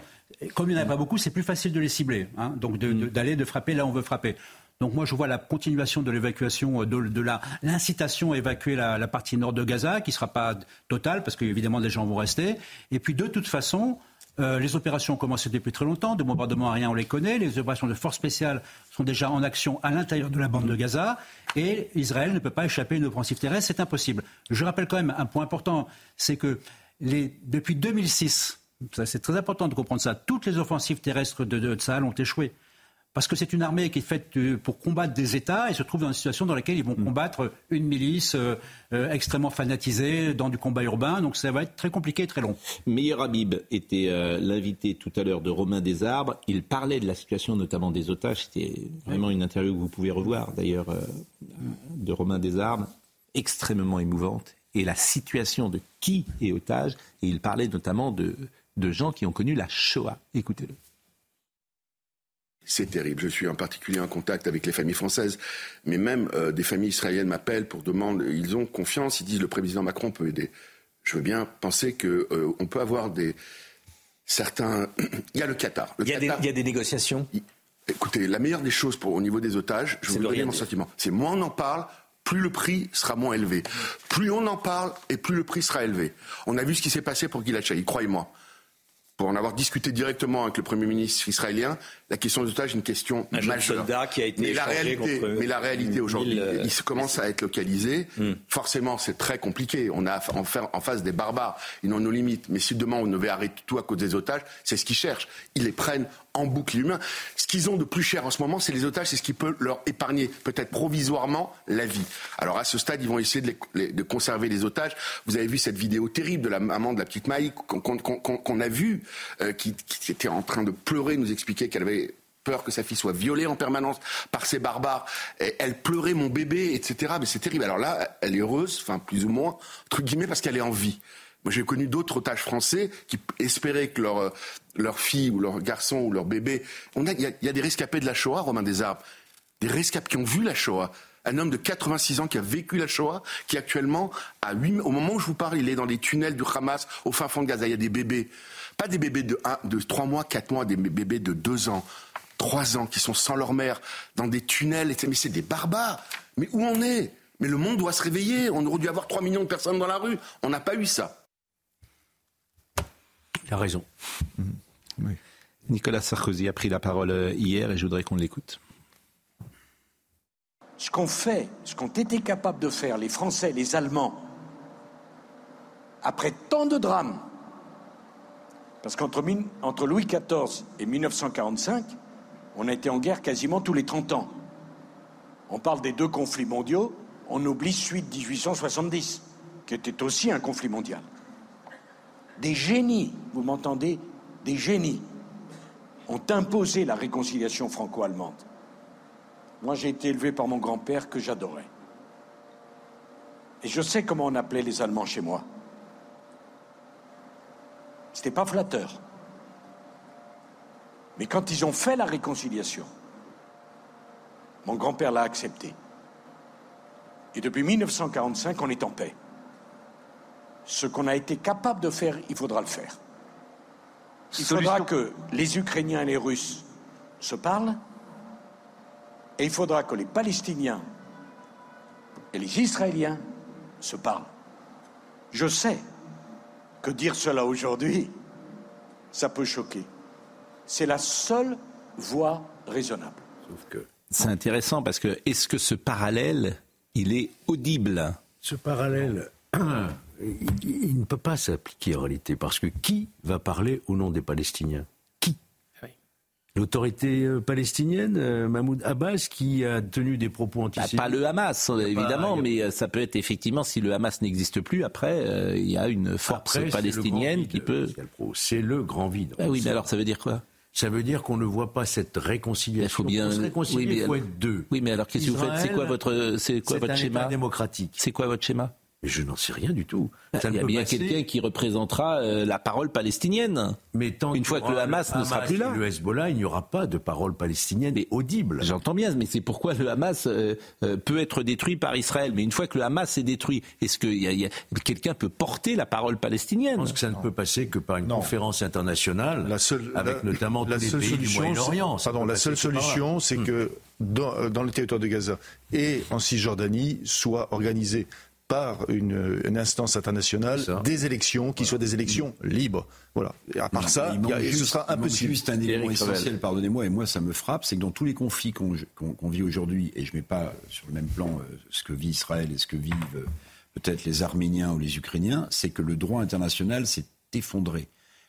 Comme il n'y en a pas beaucoup, c'est plus facile de les cibler. Hein. donc d'aller, de, frapper là où on veut frapper. Donc moi je vois la continuation de l'évacuation, de, l'incitation à évacuer la, partie nord de Gaza, qui ne sera pas totale, parce qu'évidemment des gens vont rester. Et puis de toute façon, euh, les opérations ont commencé depuis très longtemps. De bombardements aériens, on les connaît. Les opérations de force spéciale sont déjà en action à l'intérieur de la bande de Gaza. Et Israël ne peut pas échapper à une offensive terrestre. C'est impossible. Je rappelle quand même un point important c'est que depuis 2006, c'est très important de comprendre ça, toutes les offensives terrestres de, de, de ont échoué. Parce que c'est une armée qui est faite euh, pour combattre des États et se trouve dans une situation dans laquelle ils vont mm. combattre une milice euh, euh, extrêmement fanatisée dans du combat urbain. Donc ça va être très compliqué et très long. Meir Habib était l'invité tout à l'heure de Romain Desarbres. Il parlait de la situation notamment des otages. C'était vraiment une interview que vous pouvez revoir d'ailleurs de Romain Desarbres, extrêmement émouvante. Et la situation de qui est otage. Et il parlait notamment de, de gens qui ont connu la Shoah. Écoutez-le c'est terrible. Je suis en particulier en contact avec les familles françaises, mais même euh, des familles israéliennes m'appellent pour demander, ils ont confiance, ils disent le président Macron peut aider. je veux bien penser qu'on euh, peut avoir des certains. il y a le Qatar. il, y a des, négociations? Écoutez, la meilleure des choses pour, au niveau des otages, je vous donner mon sentiment, c'est moins on en parle, plus le prix sera moins élevé. Plus on en parle et plus le prix sera élevé. On a vu ce qui s'est passé pour Gilad Shalit, croyez-moi pour en avoir discuté directement avec le Premier ministre israélien, la question des otages est une question un majeure. soldat qui a été mais, la réalité, mais la réalité aujourd'hui, euh, il commence à être localisé. Hmm. Forcément, c'est très compliqué. On a en, en face des barbares. Ils n'ont nos limites. Mais si demain on devait arrêter tout à cause des otages, c'est ce qu'ils cherchent. Ils les prennent en boucle humain. Ce qu'ils ont de plus cher en ce moment, c'est les otages, c'est ce qui peut leur épargner, peut-être provisoirement, la vie. Alors à ce stade, ils vont essayer de, conserver les otages. Vous avez vu cette vidéo terrible de la maman de la petite Maï qu'on a vue, euh, qui, était en train de pleurer, nous expliquer qu'elle avait peur que sa fille soit violée en permanence par ces barbares. Elle pleurait mon bébé, etc. Mais c'est terrible. Alors là, elle est heureuse, enfin plus ou moins, entre guillemets, parce qu'elle est en vie. J'ai connu d'autres otages français qui espéraient que leur, euh, leur fille ou leur garçon ou leur bébé. Il y, a, y a des rescapés de la Shoah, Romain Desarbres. Des rescapés qui ont vu la Shoah. Un homme de 86 ans qui a vécu la Shoah, qui actuellement, à 8, au moment où je vous parle, il est dans les tunnels du Hamas au fin fond de Gaza. Il y a des bébés. Pas des bébés de, 1, de 3 mois, 4 mois, des bébés de 2 ans, 3 ans, qui sont sans leur mère, dans des tunnels. Mais c'est des barbares. Mais où on est? Mais le monde doit se réveiller. On aurait dû avoir 3 millions de personnes dans la rue. On n'a pas eu ça. Il a raison. Mhm. Nicolas Sarkozy a pris la parole euh, hier et je voudrais qu'on l'écoute. Ce qu'ont fait, ce qu'ont été capables de faire les Français, les Allemands, après tant de drames, parce qu'entre entre Louis XIV et 1945, on a été en guerre quasiment tous les 30 ans. On parle des deux conflits mondiaux, on oublie celui de 1870, qui était aussi un conflit mondial des génies, vous m'entendez, des génies ont imposé la réconciliation franco-allemande. Moi, j'ai été élevé par mon grand-père que j'adorais. Et je sais comment on appelait les Allemands chez moi. C'était pas flatteur. Mais quand ils ont fait la réconciliation, mon grand-père l'a accepté. Et depuis 1945, on est en paix ce qu'on a été capable de faire, il faudra le faire. Il faudra que les Ukrainiens et les Russes se parlent, et il faudra que les Palestiniens et les Israéliens se parlent. Je sais que dire cela aujourd'hui, ça peut choquer. C'est la seule voie raisonnable. C'est intéressant parce que est-ce que ce parallèle, il est audible? Ce parallèle, il, ne peut pas s'appliquer en réalité, parce que qui va parler au nom des Palestiniens? Qui? L'autorité euh, palestinienne, euh, Mahmoud Abbas, qui a tenu des propos bah, antisémites. pas le Hamas, évidemment, mais euh, ça peut être effectivement, si le Hamas n'existe plus, après, il y a une force palestinienne qui peut. C'est le grand vide. Ah oui, mais alors ça veut dire quoi? Ça veut dire qu'on ne voit pas cette réconciliation. Il faut bien se réconcilier, il faut être deux. Oui, mais alors qu'est-ce que vous faites? C'est quoi votre, c'est quoi votre schéma? Démocratique C'est quoi votre schéma? Mais je n'en sais rien du tout. Bah, il y a bien quelqu'un qui représentera euh, la parole palestinienne. Mais tant une fois que le Hamas, ne sera plus là. Le Hezbollah, il n'y aura pas de parole palestinienne audible. J'entends bien, mais c'est pourquoi le Hamas euh, euh, peut être détruit par Israël. Mais une fois que le Hamas est détruit, est-ce que quelqu'un peut porter la parole palestinienne Je pense que ça ne peut passer que par une conférence internationale, la seule, avec notamment tous les pays du Moyen-Orient. Pardon, la seule solution, c'est que dans, dans le territoire de Gaza et en Cisjordanie soit organisée par une, instance internationale des élections qui soient des élections libres. Voilà. Et à part ça, ce sera impossible. Juste un élément essentiel, pardonnez-moi, et moi ça me frappe, c'est que dans tous les conflits qu'on vit aujourd'hui, et je ne mets pas sur le même plan euh, ce que vit Israël et ce que vivent euh, peut-être les Arméniens ou les Ukrainiens, c'est que le droit international s'est effondré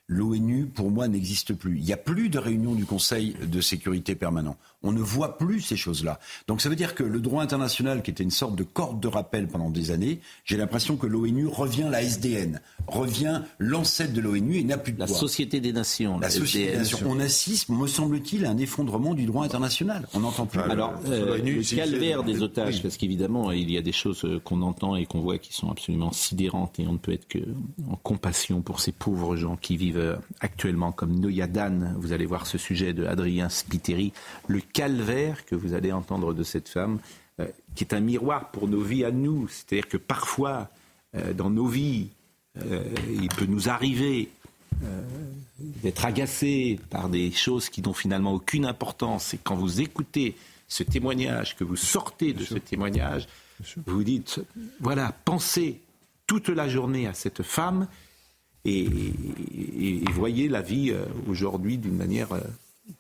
l'ONU, pour moi, n'existe plus. Il n'y a plus de réunion du Conseil de sécurité permanent. On ne voit plus ces choses-là. Donc ça veut dire que le droit international, qui était une sorte de corde de rappel pendant des années, j'ai l'impression que l'ONU revient la SDN, revient l'ancêtre de l'ONU et n'a plus de La Société des Nations. La, Société des Nations. On assiste, me semble-t-il, à un effondrement du droit international. On n'entend plus. Alors, euh, le calvaire des otages, parce qu'évidemment, il y a des choses euh, qu'on entend et qu'on voit qui sont absolument sidérantes et on ne peut être que en compassion pour ces pauvres gens qui vivent euh, actuellement, comme Noyadan, vous allez voir ce sujet de Adrien Spiteri, le calvaire que vous allez entendre de cette femme, euh, qui est un miroir pour nos vies à nous. C'est-à-dire que parfois, euh, dans nos vies, il peut nous arriver d'être agacé par des choses qui n'ont finalement aucune importance. Et quand vous écoutez ce témoignage, que vous sortez de ce témoignage, vous vous dites, voilà, pensez toute la journée à cette femme et, voyez la vie euh, aujourd'hui d'une manière euh,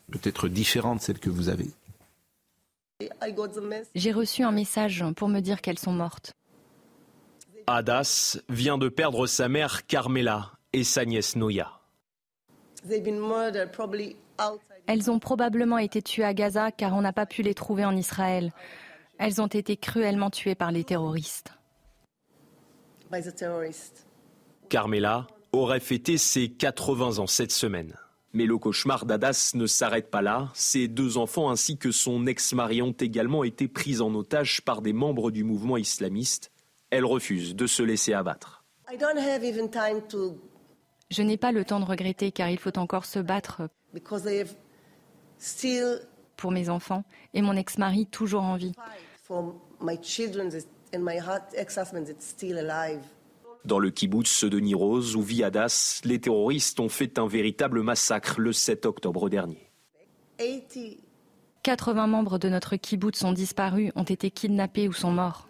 peut-être différente de celle que vous avez. J'ai reçu un message pour me dire qu'elles sont mortes. Adas vient de perdre sa mère Carmela et sa nièce Noya. Elles ont probablement été tuées à Gaza car on n'a pas pu les trouver en Israël. Elles ont été cruellement tuées par les terroristes. Carmela aurait fêté ses 80 ans cette semaine. Mais le cauchemar d'Adas ne s'arrête pas là. Ses deux enfants ainsi que son ex-mari ont également été pris en otage par des membres du mouvement islamiste. Elle refuse de se laisser abattre. Je n'ai pas le temps de regretter car il faut encore se battre pour mes enfants et mon ex-mari toujours en vie. Dans le kibbutz de Niroz, où vit Adas, les terroristes ont fait un véritable massacre le 7 octobre dernier. 80 membres de notre kibbutz ont disparu, ont été kidnappés ou sont morts.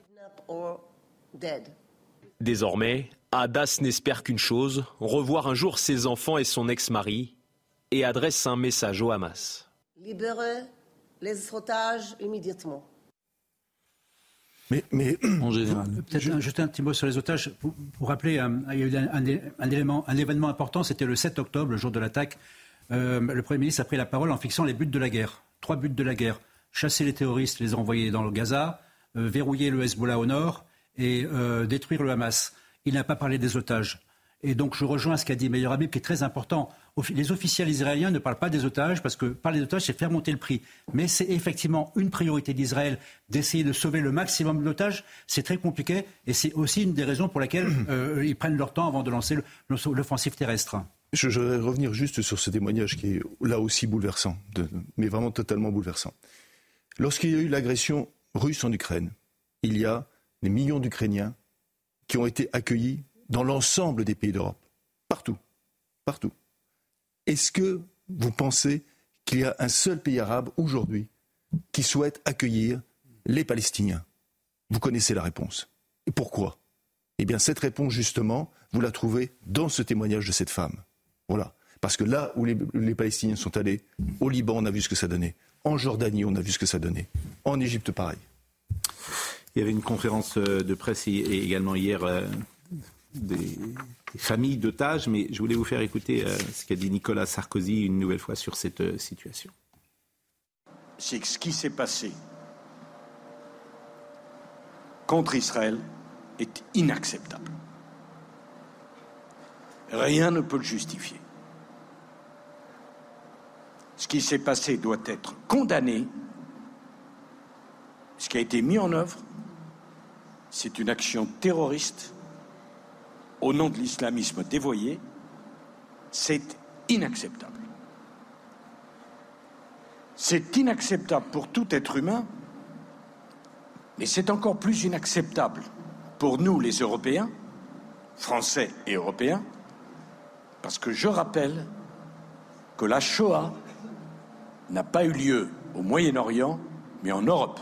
Désormais, Adas n'espère qu'une chose, revoir un jour ses enfants et son ex-mari, et adresse un message au Hamas. Libérez les otages immédiatement. Mais, mais en général. Peut-être juste un petit mot sur les otages. Pour, rappeler, euh, il y a eu un, élément, un événement important, c'était le 7 octobre, le jour de l'attaque. Euh, le Premier ministre a pris la parole en fixant les buts de la guerre. Trois buts de la guerre. Chasser les terroristes, les envoyer dans le Gaza, euh, verrouiller le Hezbollah au nord et détruire le Hamas il n'a pas parlé des otages. Et donc je rejoins ce qu'a dit Meilleur Habib, qui est très important. Les officiels israéliens ne parlent pas des otages, parce que parler des otages, c'est faire monter le prix. Mais c'est effectivement une priorité d'Israël d'essayer de sauver le maximum d'otages. C'est très compliqué, et c'est aussi une des raisons pour lesquelles euh, ils prennent leur temps avant de lancer l'offensive terrestre. Je, voudrais revenir juste sur ce témoignage qui est là aussi bouleversant, mais vraiment totalement bouleversant. Lorsqu'il y a eu l'agression russe en Ukraine, il y a des millions d'Ukrainiens qui ont été accueillis dans l'ensemble des pays d'Europe. Partout. Partout. Est-ce que vous pensez qu'il y a un seul pays arabe aujourd'hui qui souhaite accueillir les Palestiniens? Vous connaissez la réponse. Et pourquoi? Eh bien, cette réponse, justement, vous la trouvez dans ce témoignage de cette femme. Voilà. Parce que là où les, les, Palestiniens sont allés, au Liban, on a vu ce que ça donnait. En Jordanie, on a vu ce que ça donnait. En Égypte, pareil. Il y avait une conférence euh, de presse également hier euh, des, familles d'otages, mais je voulais vous faire écouter euh, ce qu'a dit Nicolas Sarkozy une nouvelle fois sur cette situation. C'est ce qui s'est passé contre Israël est inacceptable. Rien ne peut le justifier. Ce qui s'est passé doit être condamné. Ce qui a été mis en œuvre c'est une action terroriste au nom de l'islamisme dévoyé. C'est inacceptable. C'est inacceptable pour tout être humain, mais c'est encore plus inacceptable pour nous, les Européens, Français et Européens, parce que je rappelle que la Shoah n'a pas eu lieu au Moyen-Orient, mais en Europe.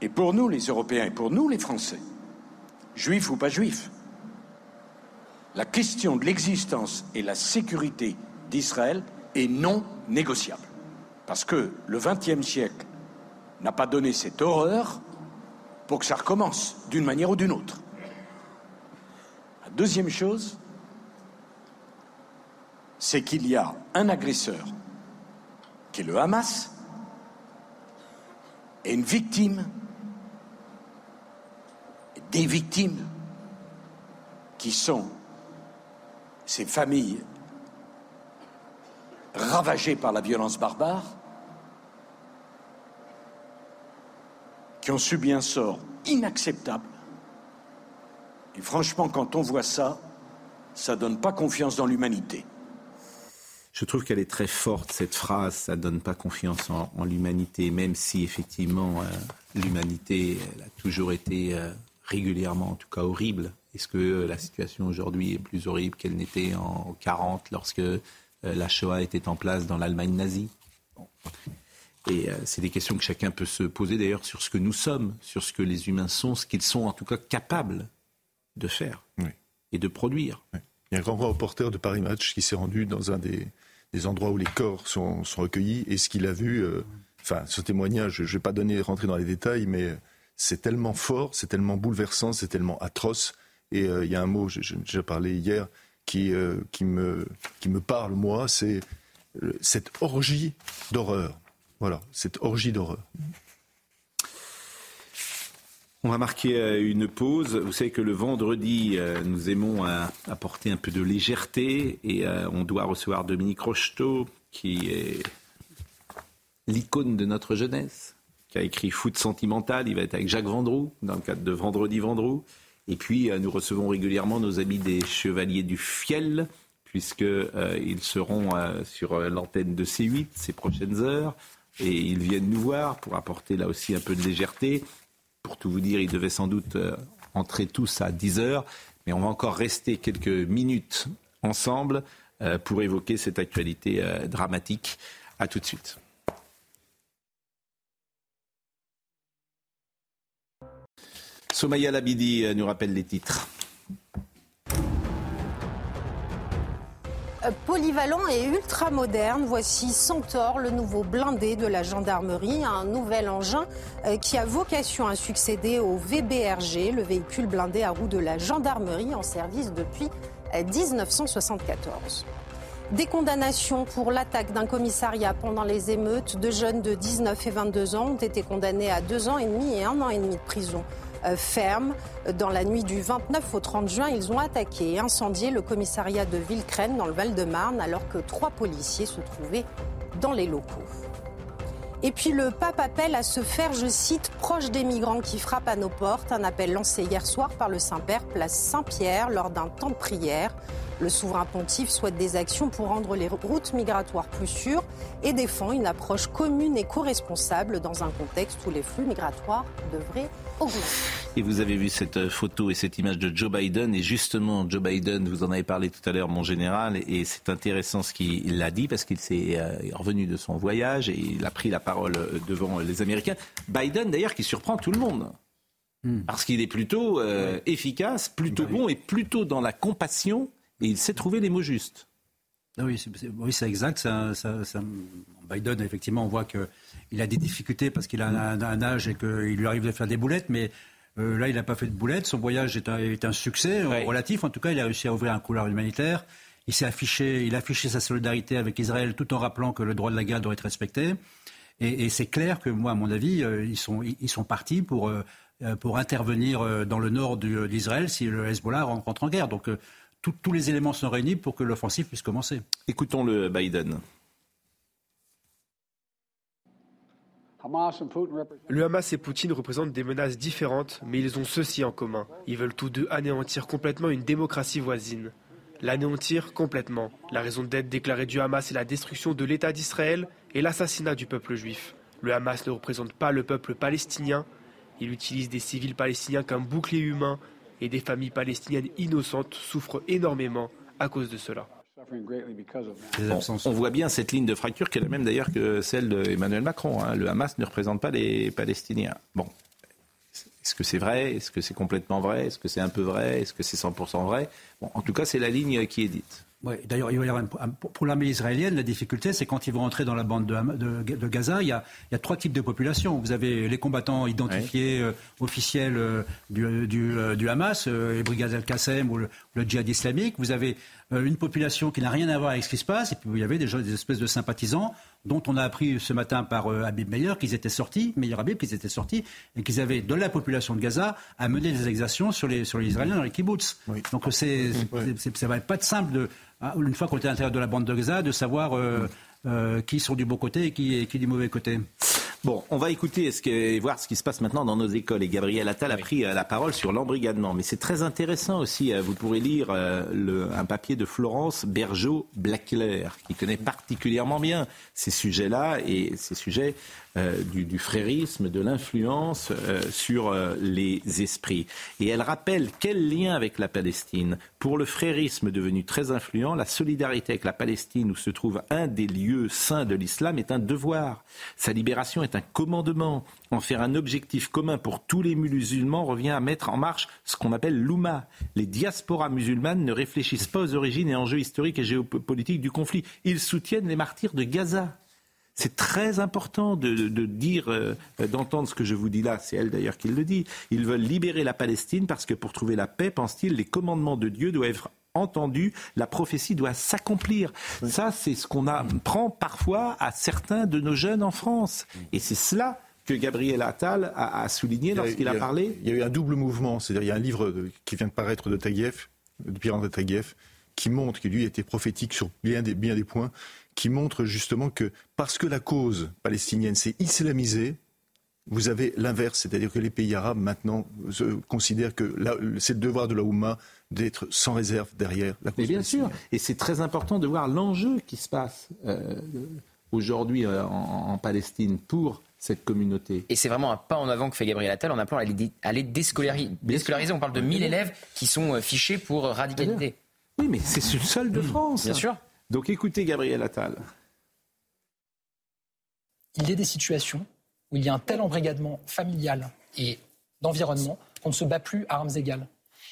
Et pour nous, les Européens, et pour nous, les Français, juifs ou pas juifs, la question de l'existence et la sécurité d'Israël est non négociable. Parce que le XXe siècle n'a pas donné cette horreur pour que ça recommence d'une manière ou d'une autre. La deuxième chose, c'est qu'il y a un agresseur, qui est le Hamas, et une victime des victimes qui sont ces familles ravagées par la violence barbare, qui ont subi un sort inacceptable. Et franchement, quand on voit ça, ça donne pas confiance dans l'humanité. Je trouve qu'elle est très forte, cette phrase, ça donne pas confiance en, l'humanité, même si effectivement euh, l'humanité a toujours été euh, régulièrement, en tout cas horrible, Est-ce que la situation aujourd'hui est plus horrible qu'elle n'était en 40 lorsque la Shoah était en place dans l'Allemagne nazie? Et c'est des questions que chacun peut se poser d'ailleurs sur ce que nous sommes, sur ce que les humains sont, ce qu'ils sont en tout cas capables de faire et de produire. Il y a un grand reporter de Paris Match qui s'est rendu dans un des, endroits où les corps sont, recueillis et ce qu'il a vu, euh, enfin ce témoignage, je ne vais pas donner, rentrer dans les détails, mais c'est tellement fort, c'est tellement bouleversant, c'est tellement atroce. Et euh, il y a un mot, j'ai déjà parlé hier, qui, euh, qui, me, parle, moi, c'est cette orgie d'horreur. Voilà, cette orgie d'horreur. On va marquer euh, une pause. Vous savez que le vendredi, euh, nous aimons apporter un peu de légèreté et euh, on doit recevoir Dominique Rocheteau, qui est l'icône de notre jeunesse, qui a écrit Foot sentimental. Il va être avec Jacques Vendroux dans le cadre de Vendredi Vendroux. Et puis, nous recevons régulièrement nos amis des Chevaliers du Fiel, puisqu'ils seront sur l'antenne de C8 ces prochaines heures. Et ils viennent nous voir pour apporter là aussi un peu de légèreté. Pour tout vous dire, ils devaient sans doute euh, entrer tous à 10 heures, mais on va encore rester quelques minutes ensemble euh, pour évoquer cette actualité euh, dramatique. À tout de suite. Somaya Labidi nous rappelle les titres. Polyvalent et ultra moderne, voici Centaure, le nouveau blindé de la gendarmerie, un nouvel engin euh, qui a vocation à succéder au VBRG, le véhicule blindé à roues de la gendarmerie en service depuis 1974. Euh, Des condamnations pour l'attaque d'un commissariat pendant les émeutes. Deux jeunes de 19 et 22 ans ont été condamnés à deux ans et demi et un an et demi de prison. Euh, ferme. Dans la nuit du 29 au 30 juin, ils ont attaqué et incendié le commissariat de Villecrène dans le Val-de-Marne alors que trois policiers se trouvaient dans les locaux. Et puis le pape appelle à se faire, je cite, proche des migrants qui frappent à nos portes. Un appel lancé hier soir par le Saint-Père, place Saint-Pierre, lors d'un temps de prière. Le souverain pontife souhaite des actions pour rendre les routes migratoires plus sûres et défend une approche commune et co-responsable dans un contexte où les flux migratoires devraient et vous avez vu cette euh, photo et cette image de Joe Biden. Et justement, Joe Biden, vous en avez parlé tout à l'heure, mon général, et c'est intéressant ce qu'il a dit parce qu'il s'est euh, revenu de son voyage et il a pris la parole euh, devant les Américains. Biden, d'ailleurs, qui surprend tout le monde. Hmm. Parce qu'il est plutôt efficace, plutôt bah bon et plutôt dans la compassion. Et il sait trouver les mots justes. Ah oui, c'est exact. Ça, Biden, effectivement, on voit qu'il a des difficultés parce qu'il a un, âge et qu'il lui arrive de faire des boulettes, mais euh, là, il n'a pas fait de boulettes. Son voyage est un, succès relatif. En tout cas, il a réussi à ouvrir un couloir humanitaire. Il s'est affiché, il a affiché sa solidarité avec Israël tout en rappelant que le droit de la guerre doit être respecté. Et, c'est clair que moi, à mon avis, euh, ils, sont, ils sont partis pour, euh, pour intervenir dans le nord d'Israël si le Hezbollah rentre en guerre. Donc tous les éléments sont réunis pour que l'offensive puisse commencer. Écoutons le Biden. Le Hamas et Poutine représentent des menaces différentes, mais ils ont ceci en commun. Ils veulent tous deux anéantir complètement une démocratie voisine. L'anéantir complètement. La raison d'être déclarée du Hamas est la destruction de l'État d'Israël et l'assassinat du peuple juif. Le Hamas ne représente pas le peuple palestinien. Il utilise des civils palestiniens comme bouclier humain et des familles palestiniennes innocentes souffrent énormément à cause de cela. on voit bien cette ligne de fracture qui est la même d'ailleurs que celle d'Emmanuel Macron. Hein. Le Hamas ne représente pas les Palestiniens. Bon, est-ce que c'est vrai? Est-ce que c'est complètement vrai? Est-ce que c'est un peu vrai? Est-ce que c'est 100% vrai? Bon, En tout cas, c'est la ligne qui est dite. Ouais, D'ailleurs, pour l'armée israélienne, la difficulté, c'est quand ils vont entrer dans la bande de, Gaza, il y, a, trois types de populations. Vous avez les combattants identifiés euh, officiels euh, du, euh, du, Hamas, les brigades Al-Qassem ou le, le, djihad islamique. Vous avez une population qui n'a rien à voir avec ce qui se passe. Et puis vous avez des, gens, des espèces de sympathisants dont on a appris ce matin par Habib Meyer qu'ils étaient sortis, Meyer Habib, qu'ils étaient sortis et qu'ils avaient, de la population de Gaza, à mener des exactions sur les, sur les Israéliens dans les kibbutz. Donc c'est, ça va pas être simple de ah, une fois qu'on est à l'intérieur de la bande de Gaza, de savoir euh, euh, qui sont du bon côté et qui, qui du mauvais côté. Bon, on va écouter ce et voir ce qui se passe maintenant dans nos écoles. Et Gabriel Attal a pris euh, la parole sur l'embrigadement. Mais c'est très intéressant aussi. Euh, vous pourrez lire euh, le, un papier de Florence Bergeau-Blaclair, qui connaît particulièrement bien ces sujets-là et ces sujets euh, du, frérisme, de l'influence euh, sur euh, les esprits. Et elle rappelle quel lien avec la Palestine. Pour le frérisme devenu très influent, la solidarité avec la Palestine, où se trouve un des lieux saints de l'islam, est un devoir. Sa libération est un commandement. En faire un objectif commun pour tous les musulmans revient à mettre en marche ce qu'on appelle l'Ouma. Les diasporas musulmanes ne réfléchissent pas aux origines et enjeux historiques et géopolitiques du conflit. Ils soutiennent les martyrs de Gaza. C'est très important de, dire, euh, d'entendre ce que je vous dis là. C'est elle d'ailleurs qui le dit. Ils veulent libérer la Palestine parce que pour trouver la paix, pense-t-il, les commandements de Dieu doivent être entendus, la prophétie doit s'accomplir. Ça, c'est ce qu'on apprend parfois à certains de nos jeunes en France. Et c'est cela que Gabriel Attal a, souligné lorsqu'il a, parlé. Il y a eu un double mouvement. C'est-à-dire, il y a un livre qui vient de paraître de Taguieff, de Pierre-André Taguieff, qui montre que lui était prophétique sur bien des, bien des points qui montre justement que parce que la cause palestinienne s'est islamisée, vous avez l'inverse, c'est-à-dire que les pays arabes maintenant considèrent que c'est le devoir de la Oumma d'être sans réserve derrière la cause. Mais bien sûr, et c'est très important de voir l'enjeu qui se passe euh, aujourd'hui euh, en, Palestine pour cette communauté. Et c'est vraiment un pas en avant que fait Gabriel Attal en appelant à les déscolariser. On parle de 1000 élèves qui sont euh, fichés pour radicalité. Oui, mais c'est le seul de France. Bien sûr. Donc écoutez Gabriel Attal. Il y a des situations où il y a un tel embrigadement familial et d'environnement qu'on ne se bat plus à armes égales.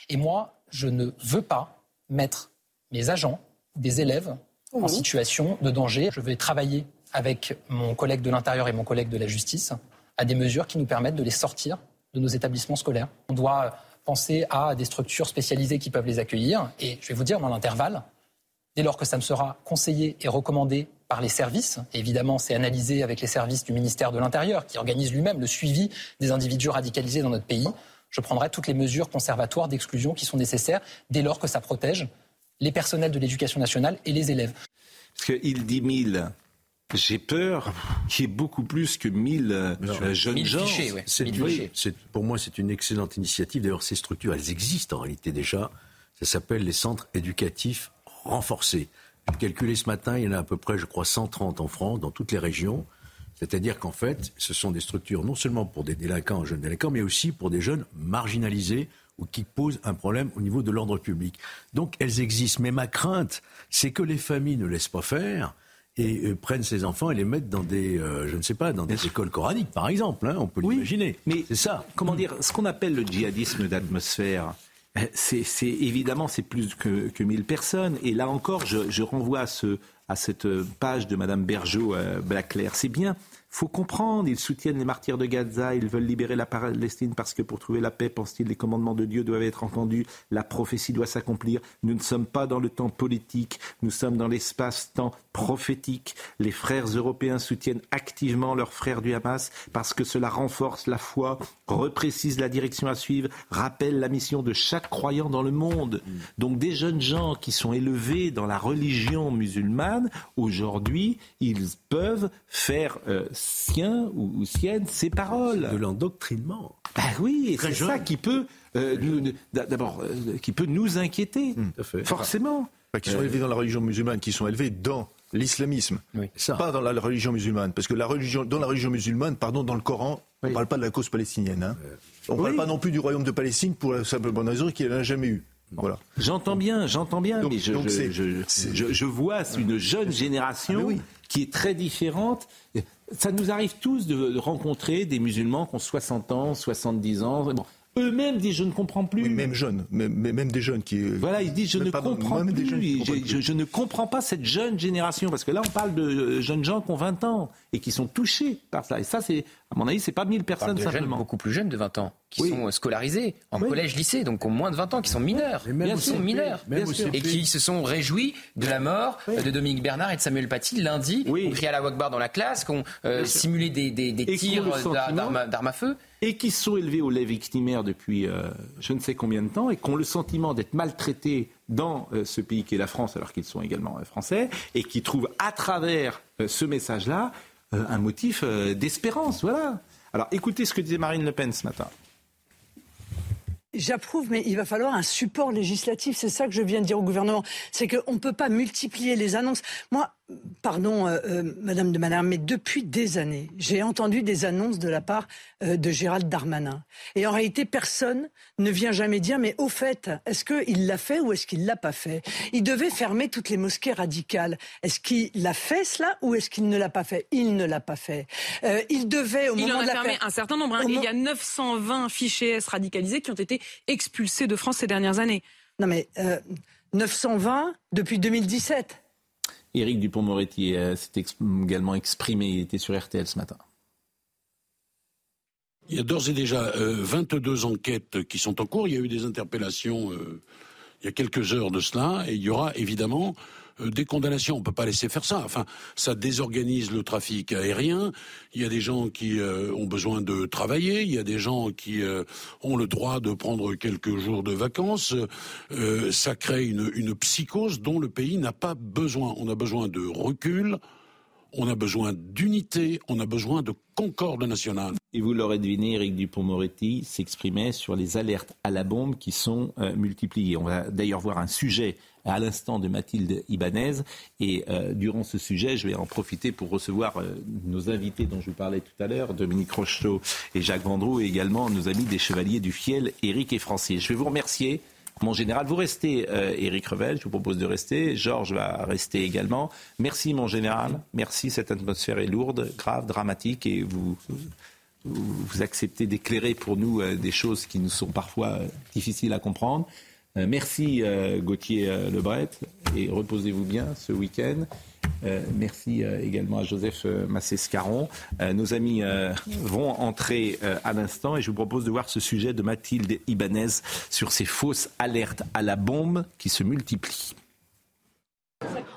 Et moi, je ne veux pas mettre mes agents, des élèves, en situation de danger. Je vais travailler avec mon collègue de l'Intérieur et mon collègue de la Justice à des mesures qui nous permettent de les sortir de nos établissements scolaires. On doit penser à des structures spécialisées qui peuvent les accueillir. Et je vais vous dire, dans l'intervalle, dès lors que ça me sera conseillé et recommandé par les services. Évidemment, c'est analysé avec les services du ministère de l'Intérieur, qui organise lui-même le suivi des individus radicalisés dans notre pays. Je prendrai toutes les mesures conservatoires d'exclusion qui sont nécessaires dès lors que ça protège les personnels de l'éducation nationale et les élèves. Parce qu'il dit mille. J'ai peur qu'il y ait beaucoup plus que 1000 euh, jeunes gens. pour moi, c'est une excellente initiative. D'ailleurs, ces structures, elles existent en réalité déjà. Ça s'appelle les centres éducatifs renforcé. J'ai calculé ce matin, il y en a à peu près, je crois, 130 en France, dans toutes les régions. C'est-à-dire qu'en fait, ce sont des structures non seulement pour des délinquants, jeunes délinquants, mais aussi pour des jeunes marginalisés ou qui posent un problème au niveau de l'ordre public. Donc elles existent. Mais ma crainte, c'est que les familles ne laissent pas faire et euh, prennent ces enfants et les mettent dans des, euh, je ne sais pas, dans des écoles coraniques, par exemple. Hein, on peut l'imaginer. Mais c'est ça. Comment dire, ce qu'on appelle le djihadisme d'atmosphère, euh, c'est évidemment c'est plus que, que 1000 personnes. Et là encore, je, je renvoie à, ce, à cette page de Madame Bergeau euh, Blaclair. C'est bien faut comprendre, ils soutiennent les martyrs de Gaza, ils veulent libérer la Palestine parce que pour trouver la paix, pense-t-il, les commandements de Dieu doivent être entendus, la prophétie doit s'accomplir. Nous ne sommes pas dans le temps politique, nous sommes dans l'espace-temps prophétique. Les frères européens soutiennent activement leurs frères du Hamas parce que cela renforce la foi, reprécise la direction à suivre, rappelle la mission de chaque croyant dans le monde. Donc des jeunes gens qui sont élevés dans la religion musulmane, aujourd'hui, ils peuvent faire euh, sien ou, sienne ses paroles. De l'endoctrinement. Bah oui, c'est ça qui peut, euh, d'abord, euh, qui peut nous inquiéter, hmm. forcément. qui sont élevés dans la religion musulmane, qui sont élevés dans l'islamisme, pas dans la religion musulmane, parce que la religion, dans la religion musulmane, pardon, dans le Coran, on ne parle pas de la cause palestinienne. Hein. On ne parle pas non plus du royaume de Palestine pour la simple bonne raison qu'il n'a jamais eu. Voilà. J'entends bien, j'entends bien, mais je, je, je, vois une jeune génération ah, qui est très différente. Ça nous arrive tous de, rencontrer des musulmans qui ont 60 ans, 70 ans. Eux-mêmes disent je ne comprends plus. même jeunes, même, même, des jeunes qui. Voilà, ils disent je ne comprends plus. Je, ne comprends pas cette jeune génération parce que là on parle de jeunes gens qui ont 20 ans et qui sont touchés par ça. Et ça, c'est à mon avis, c'est pas 1000 personnes de simplement. Jeunes beaucoup plus jeunes de 20 ans qui sont euh, scolarisés en collège, lycée, donc ont moins de 20 ans, qui sont mineurs, bien sont mineurs, et qui se sont réjouis de la mort de Dominique Bernard et de Samuel Paty lundi. Oui. On criait à la Wakbar dans la classe, qu'on euh, simulait des, des, des tirs d'armes à feu et qui sont élevés au lait victimaire depuis euh, je ne sais combien de temps et qui ont le sentiment d'être maltraités dans euh, ce pays qui est la France alors qu'ils sont également euh, français et qui trouvent à travers ce message-là un motif d'espérance. Voilà. Alors écoutez ce que disait Marine Le Pen ce matin. J'approuve, mais il va falloir un support législatif. C'est ça que je viens de dire au gouvernement. C'est qu'on ne peut pas multiplier les annonces. Moi, Pardon, euh, euh, Madame de Madame, mais depuis des années, j'ai entendu des annonces de la part euh, de Gérald Darmanin. Et en réalité, personne ne vient jamais dire, mais au fait, est-ce qu'il l'a fait ou est-ce qu'il l'a pas fait? Il devait fermer toutes les mosquées radicales. Est-ce qu'il l'a fait cela ou est-ce qu'il ne l'a pas fait? Il ne l'a pas fait. il devait, au moment en a de fermé un certain nombre. Hein. Il y a 920 fichiers S radicalisés qui ont été expulsés de France ces dernières années. Non mais 920 depuis 2017. Éric Dupont-Moretti euh, s'est également exprimé, il était sur RTL ce matin. Il y a d'ores et déjà 22 euh, enquêtes qui sont en cours. Il y a eu des interpellations euh, il y a quelques heures de cela. Et il y aura évidemment des condamnations. On peut pas laisser faire ça. Enfin, ça désorganise le trafic aérien. Il y a des gens qui euh, ont besoin de travailler. Il y a des gens qui euh, ont le droit de prendre quelques jours de vacances. ça crée une, une psychose dont le pays n'a pas besoin. On a besoin de recul. On a besoin d'unité, on a besoin de concorde nationale. Et vous l'aurez deviné, Eric Dupont-Moretti s'exprimait sur les alertes à la bombe qui sont multipliées. On va d'ailleurs voir un sujet à l'instant de Mathilde Ibanez. Et euh, durant ce sujet, je vais en profiter pour recevoir euh, nos invités dont je vous parlais tout à l'heure, Dominique Rocheteau et Jacques Vendroux, et également nos amis des Chevaliers du Fiel, Éric et Francier. Je vais vous remercier. Mon général, vous restez, euh, Éric Revel, je vous propose de rester. Georges va rester également. Merci, mon général. Merci, cette atmosphère est lourde, grave, dramatique, et vous acceptez d'éclairer pour nous des choses qui nous sont parfois difficiles à comprendre. Euh, merci euh, Gauthier euh, Lebret et reposez-vous bien ce week-end. merci également à Joseph Massescaron. nos amis vont entrer à l'instant et je vous propose de voir ce sujet de Mathilde Ibanez sur ces fausses alertes à la bombe qui se multiplient.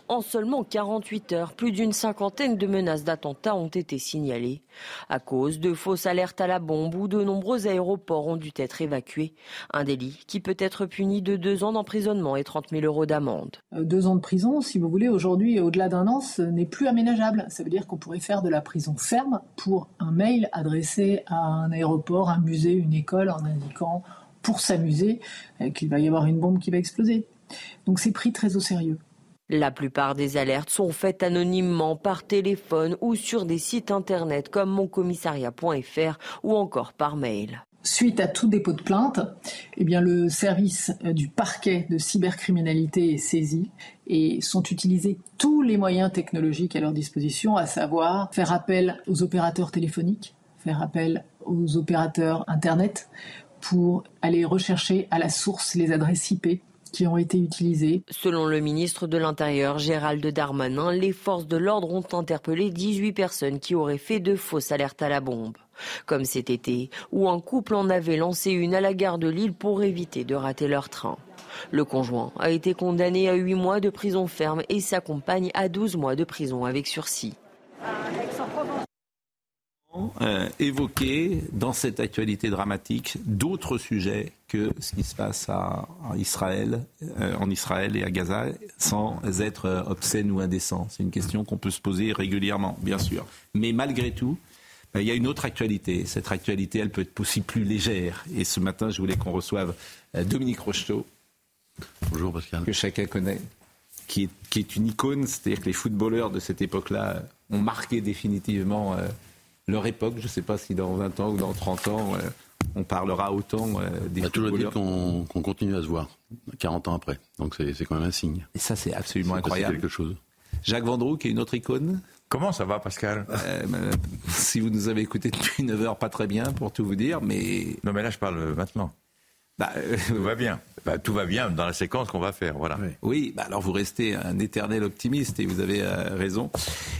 En seulement 48 heures, plus d'une cinquantaine de menaces d'attentats ont été signalées à cause de fausses alertes à la bombe où de nombreux aéroports ont dû être évacués. Un délit qui peut être puni de deux ans d'emprisonnement et 30 000 euros d'amende. Euh, deux ans de prison, si vous voulez, aujourd'hui, au-delà d'un an, ce n'est plus aménageable. Ça veut dire qu'on pourrait faire de la prison ferme pour un mail adressé à un aéroport, un musée, une école en indiquant pour s'amuser euh, qu'il va y avoir une bombe qui va exploser. Donc c'est pris très au sérieux. La plupart des alertes sont faites anonymement par téléphone ou sur des sites internet comme moncommissariat.fr ou encore par mail. Suite à tout dépôt de plainte, eh le service euh, du parquet de cybercriminalité est saisi et sont utilisés tous les moyens technologiques à leur disposition, à savoir faire appel aux opérateurs téléphoniques, faire appel aux opérateurs Internet pour aller rechercher à la source les adresses IP Selon le ministre de l'Intérieur, Gérald Darmanin, les forces de l'ordre ont interpellé 18 personnes qui auraient fait de fausses alertes à la bombe. Comme cet été, où un couple en avait lancé une à la gare de Lille pour éviter de rater leur train. Le conjoint a été condamné à 8 mois de prison ferme et sa compagne à 12 mois de prison avec sursis. Euh, évoquer dans cette actualité dramatique d'autres sujets que ce qui se passe à, Israël, euh, en Israël et à Gaza, sans être euh, obscène ou indécent. C'est une question qu'on peut se poser régulièrement, bien sûr. Mais malgré tout, il y a une autre actualité. Cette actualité, elle peut être aussi plus légère. Et ce matin, je voulais qu'on reçoive Dominique Rocheteau. Bonjour Pascal. Que chacun connaît. Qui est, qui est une icône, c'est-à-dire que les footballeurs de cette époque-là ont marqué définitivement leur époque. Je ne sais pas si dans 20 ans ou dans 30 ans, euh, on parlera autant euh, des On a toujours dit qu'on continue à se voir, 40 ans après. Donc c'est quand même un signe. Et ça, c'est absolument incroyable. quelque chose. Jacques Vendroux, qui est une autre icône. Comment ça va, Pascal? Euh, Si vous nous avez écouté depuis 9 heures, pas très bien, pour tout vous dire, mais... Non, mais là, je parle maintenant. Bah, tout va bien. Bah, tout va bien dans la séquence qu'on va faire, voilà. Oui, bah alors vous restez un éternel optimiste et vous avez euh, raison.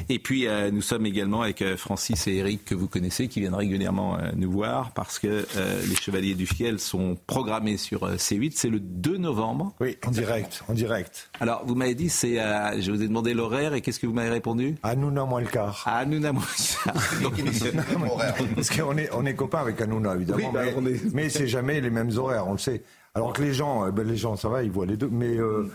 Et puis euh, nous sommes également avec euh, Francis et Eric que vous connaissez, qui viennent régulièrement nous voir parce que les Chevaliers du Fiel sont programmés sur C8. C'est le 2 novembre. Oui, en direct, en direct. Alors vous m'avez dit, c'est, je vous ai demandé l'horaire et qu'est-ce que vous m'avez répondu? Hanouna moins le quart. Hanouna moins le quart. parce qu'on est, on est copains avec Hanouna évidemment, bah, mais, mais c'est jamais les mêmes horaires on le sait. Alors que les gens, euh, ben les gens, ça va, ils voient les deux. Mais euh,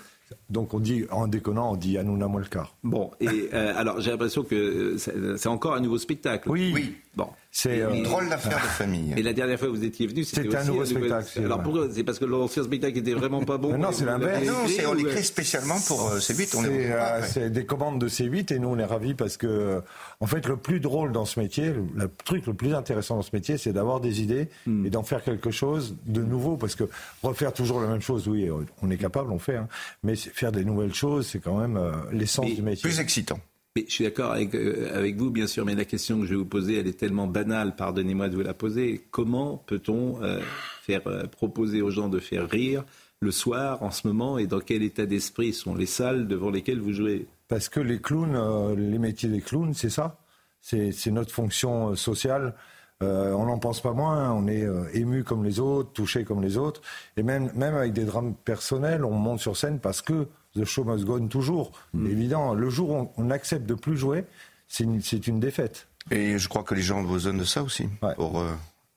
Donc on dit, en déconnant, on dit Hanouna Molkar. Bon, et alors j'ai l'impression que c'est encore un nouveau spectacle. Oui. oui. Bon. C'est une drôle d'affaire de famille. Et la dernière fois que vous étiez venu, c'était un nouveau spectacle. Alors pourquoi C'est parce que l'ancien spectacle était vraiment pas bon. non, c'est l'inverse. Non, c'est on l'écrit spécialement pour C8. C'est des commandes de C8 et nous on est ravis parce que en fait le plus drôle dans ce métier, le, truc le plus intéressant dans ce métier, c'est d'avoir des idées hmm. et d'en faire quelque chose de nouveau parce que refaire toujours la même chose, oui, on est capable, on fait, hein, mais faire des nouvelles choses, c'est quand même l'essence du métier. Plus excitant je suis d'accord euh, avec, vous, bien sûr, mais la question que je vais vous poser, elle est tellement banale, pardonnez-moi de vous la poser. Comment peut-on euh, faire euh, proposer aux gens de faire rire le soir, en ce moment, et dans quel état d'esprit sont les salles devant lesquelles vous jouez? Parce que les clowns, les métiers des clowns, c'est ça. C'est notre fonction sociale. on n'en pense pas moins, on est ému comme les autres, touché comme les autres, et même, même avec des drames personnels, on monte sur scène parce que The show must go on toujours. Mm. Évident, le jour où on, accepte de plus jouer, c'est une, défaite. Et je crois que les gens ont besoin de ça aussi, pour euh,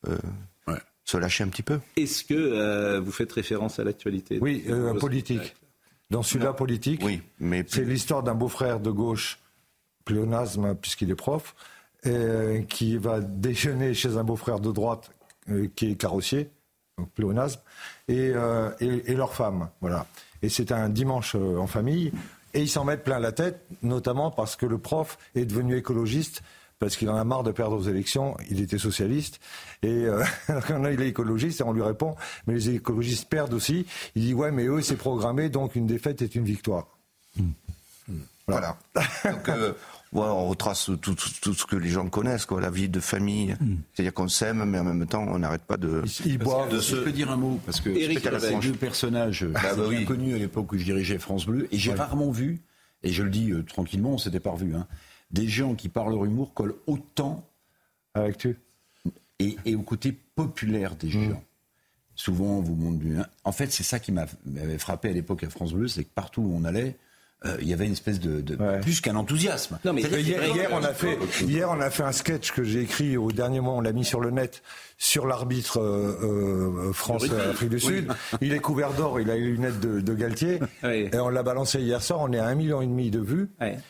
euh, se lâcher un petit peu. Est-ce que euh, vous faites référence à l'actualité? Oui, politique. Dans celui-là, politique, oui, mais c'est l'histoire d'un beau-frère de gauche, pléonasme, puisqu'il est prof, qui va déjeuner chez un beau-frère de droite qui est carrossier, donc pléonasme, et, et leur femme. Voilà et c'est un dimanche euh, en famille. Et ils s'en mettent plein la tête, notamment parce que le prof est devenu écologiste parce qu'il en a marre de perdre aux élections. Il était socialiste. Et euh, il est écologiste et on lui répond, mais les écologistes perdent aussi. Il dit, ouais, mais eux, c'est programmé, donc une défaite est une victoire. Voilà. donc, euh, on retrace tout, ce que les gens connaissent, quoi, la vie de famille. Hmm. C'est-à-dire qu'on s'aime, mais en même temps, on n'arrête pas de. Il boivent. Je peux dire un mot parce que c'est deux personnages bah, bah, bien connus à l'époque où je dirigeais France Bleu, et j'ai rarement vu, et je le dis euh, tranquillement, on s'était pas revu, hein, des gens qui par leur humour collent autant avec tu et, et, au côté populaire des hmm. gens. Souvent, on vous montre du. En fait, c'est ça qui m'avait frappé à l'époque à France Bleu, c'est que partout où on allait, euh, il y avait une espèce de, plus qu'un enthousiasme. Non, mais hier, on a fait hier on a fait un sketch que j'ai écrit au dernier moment, on l'a mis sur le net sur l'arbitre euh, euh France Afrique du Sud. Il est couvert d'or, il a les lunettes de, de Galtier et on l'a balancé hier soir. On est à un million et demi de vues.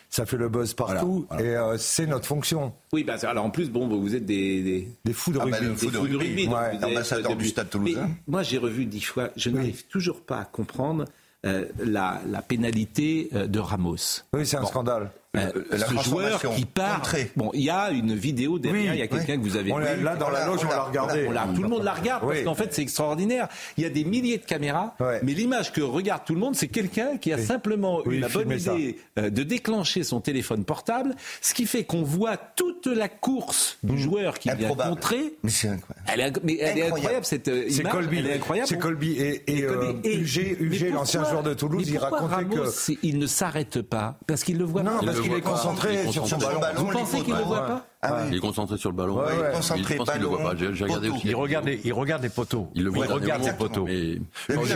Ça fait le buzz partout et euh, c'est notre fonction. Oui, bah, alors en plus, bon, vous êtes des des, des fous de ah, bah, rugby, des fous de rugby, ambassadeur du Stade Toulousain. Moi, j'ai revu dix fois. Je n'arrive toujours pas à comprendre la, la, pénalité euh, de Ramos. Oui, c'est un scandale. Euh, ce joueur qui part. Bon, il y a une vidéo derrière, il y a quelqu'un que vous avez vu. Là, dans la loge, on l'a regardé. tout le monde la regarde parce qu'en fait, c'est extraordinaire. Il y a des milliers de caméras, mais l'image que regarde tout le monde, c'est quelqu'un qui a simplement eu la bonne idée de déclencher son téléphone portable, ce qui fait qu'on voit toute la course du mmh. joueur qui vient contrer. Mais c'est incroyable. Elle est, mais elle est incroyable cette image. Colby. Elle est incroyable. C'est Colby et, et, UG, l'ancien joueur de Toulouse, il racontait que il ne s'arrête pas? Parce qu'il le voit. Parce qu'il est concentré sur son ballon. Vous pensez qu'il ne le voit pas ah Il est concentré sur le ballon. Ouais, ouais. Concentré, il pense qu'il le voit pas. J'ai regardé aussi. Il regarde, les, il regarde les poteaux. Il le voit. Il regarde les poteaux. Mais...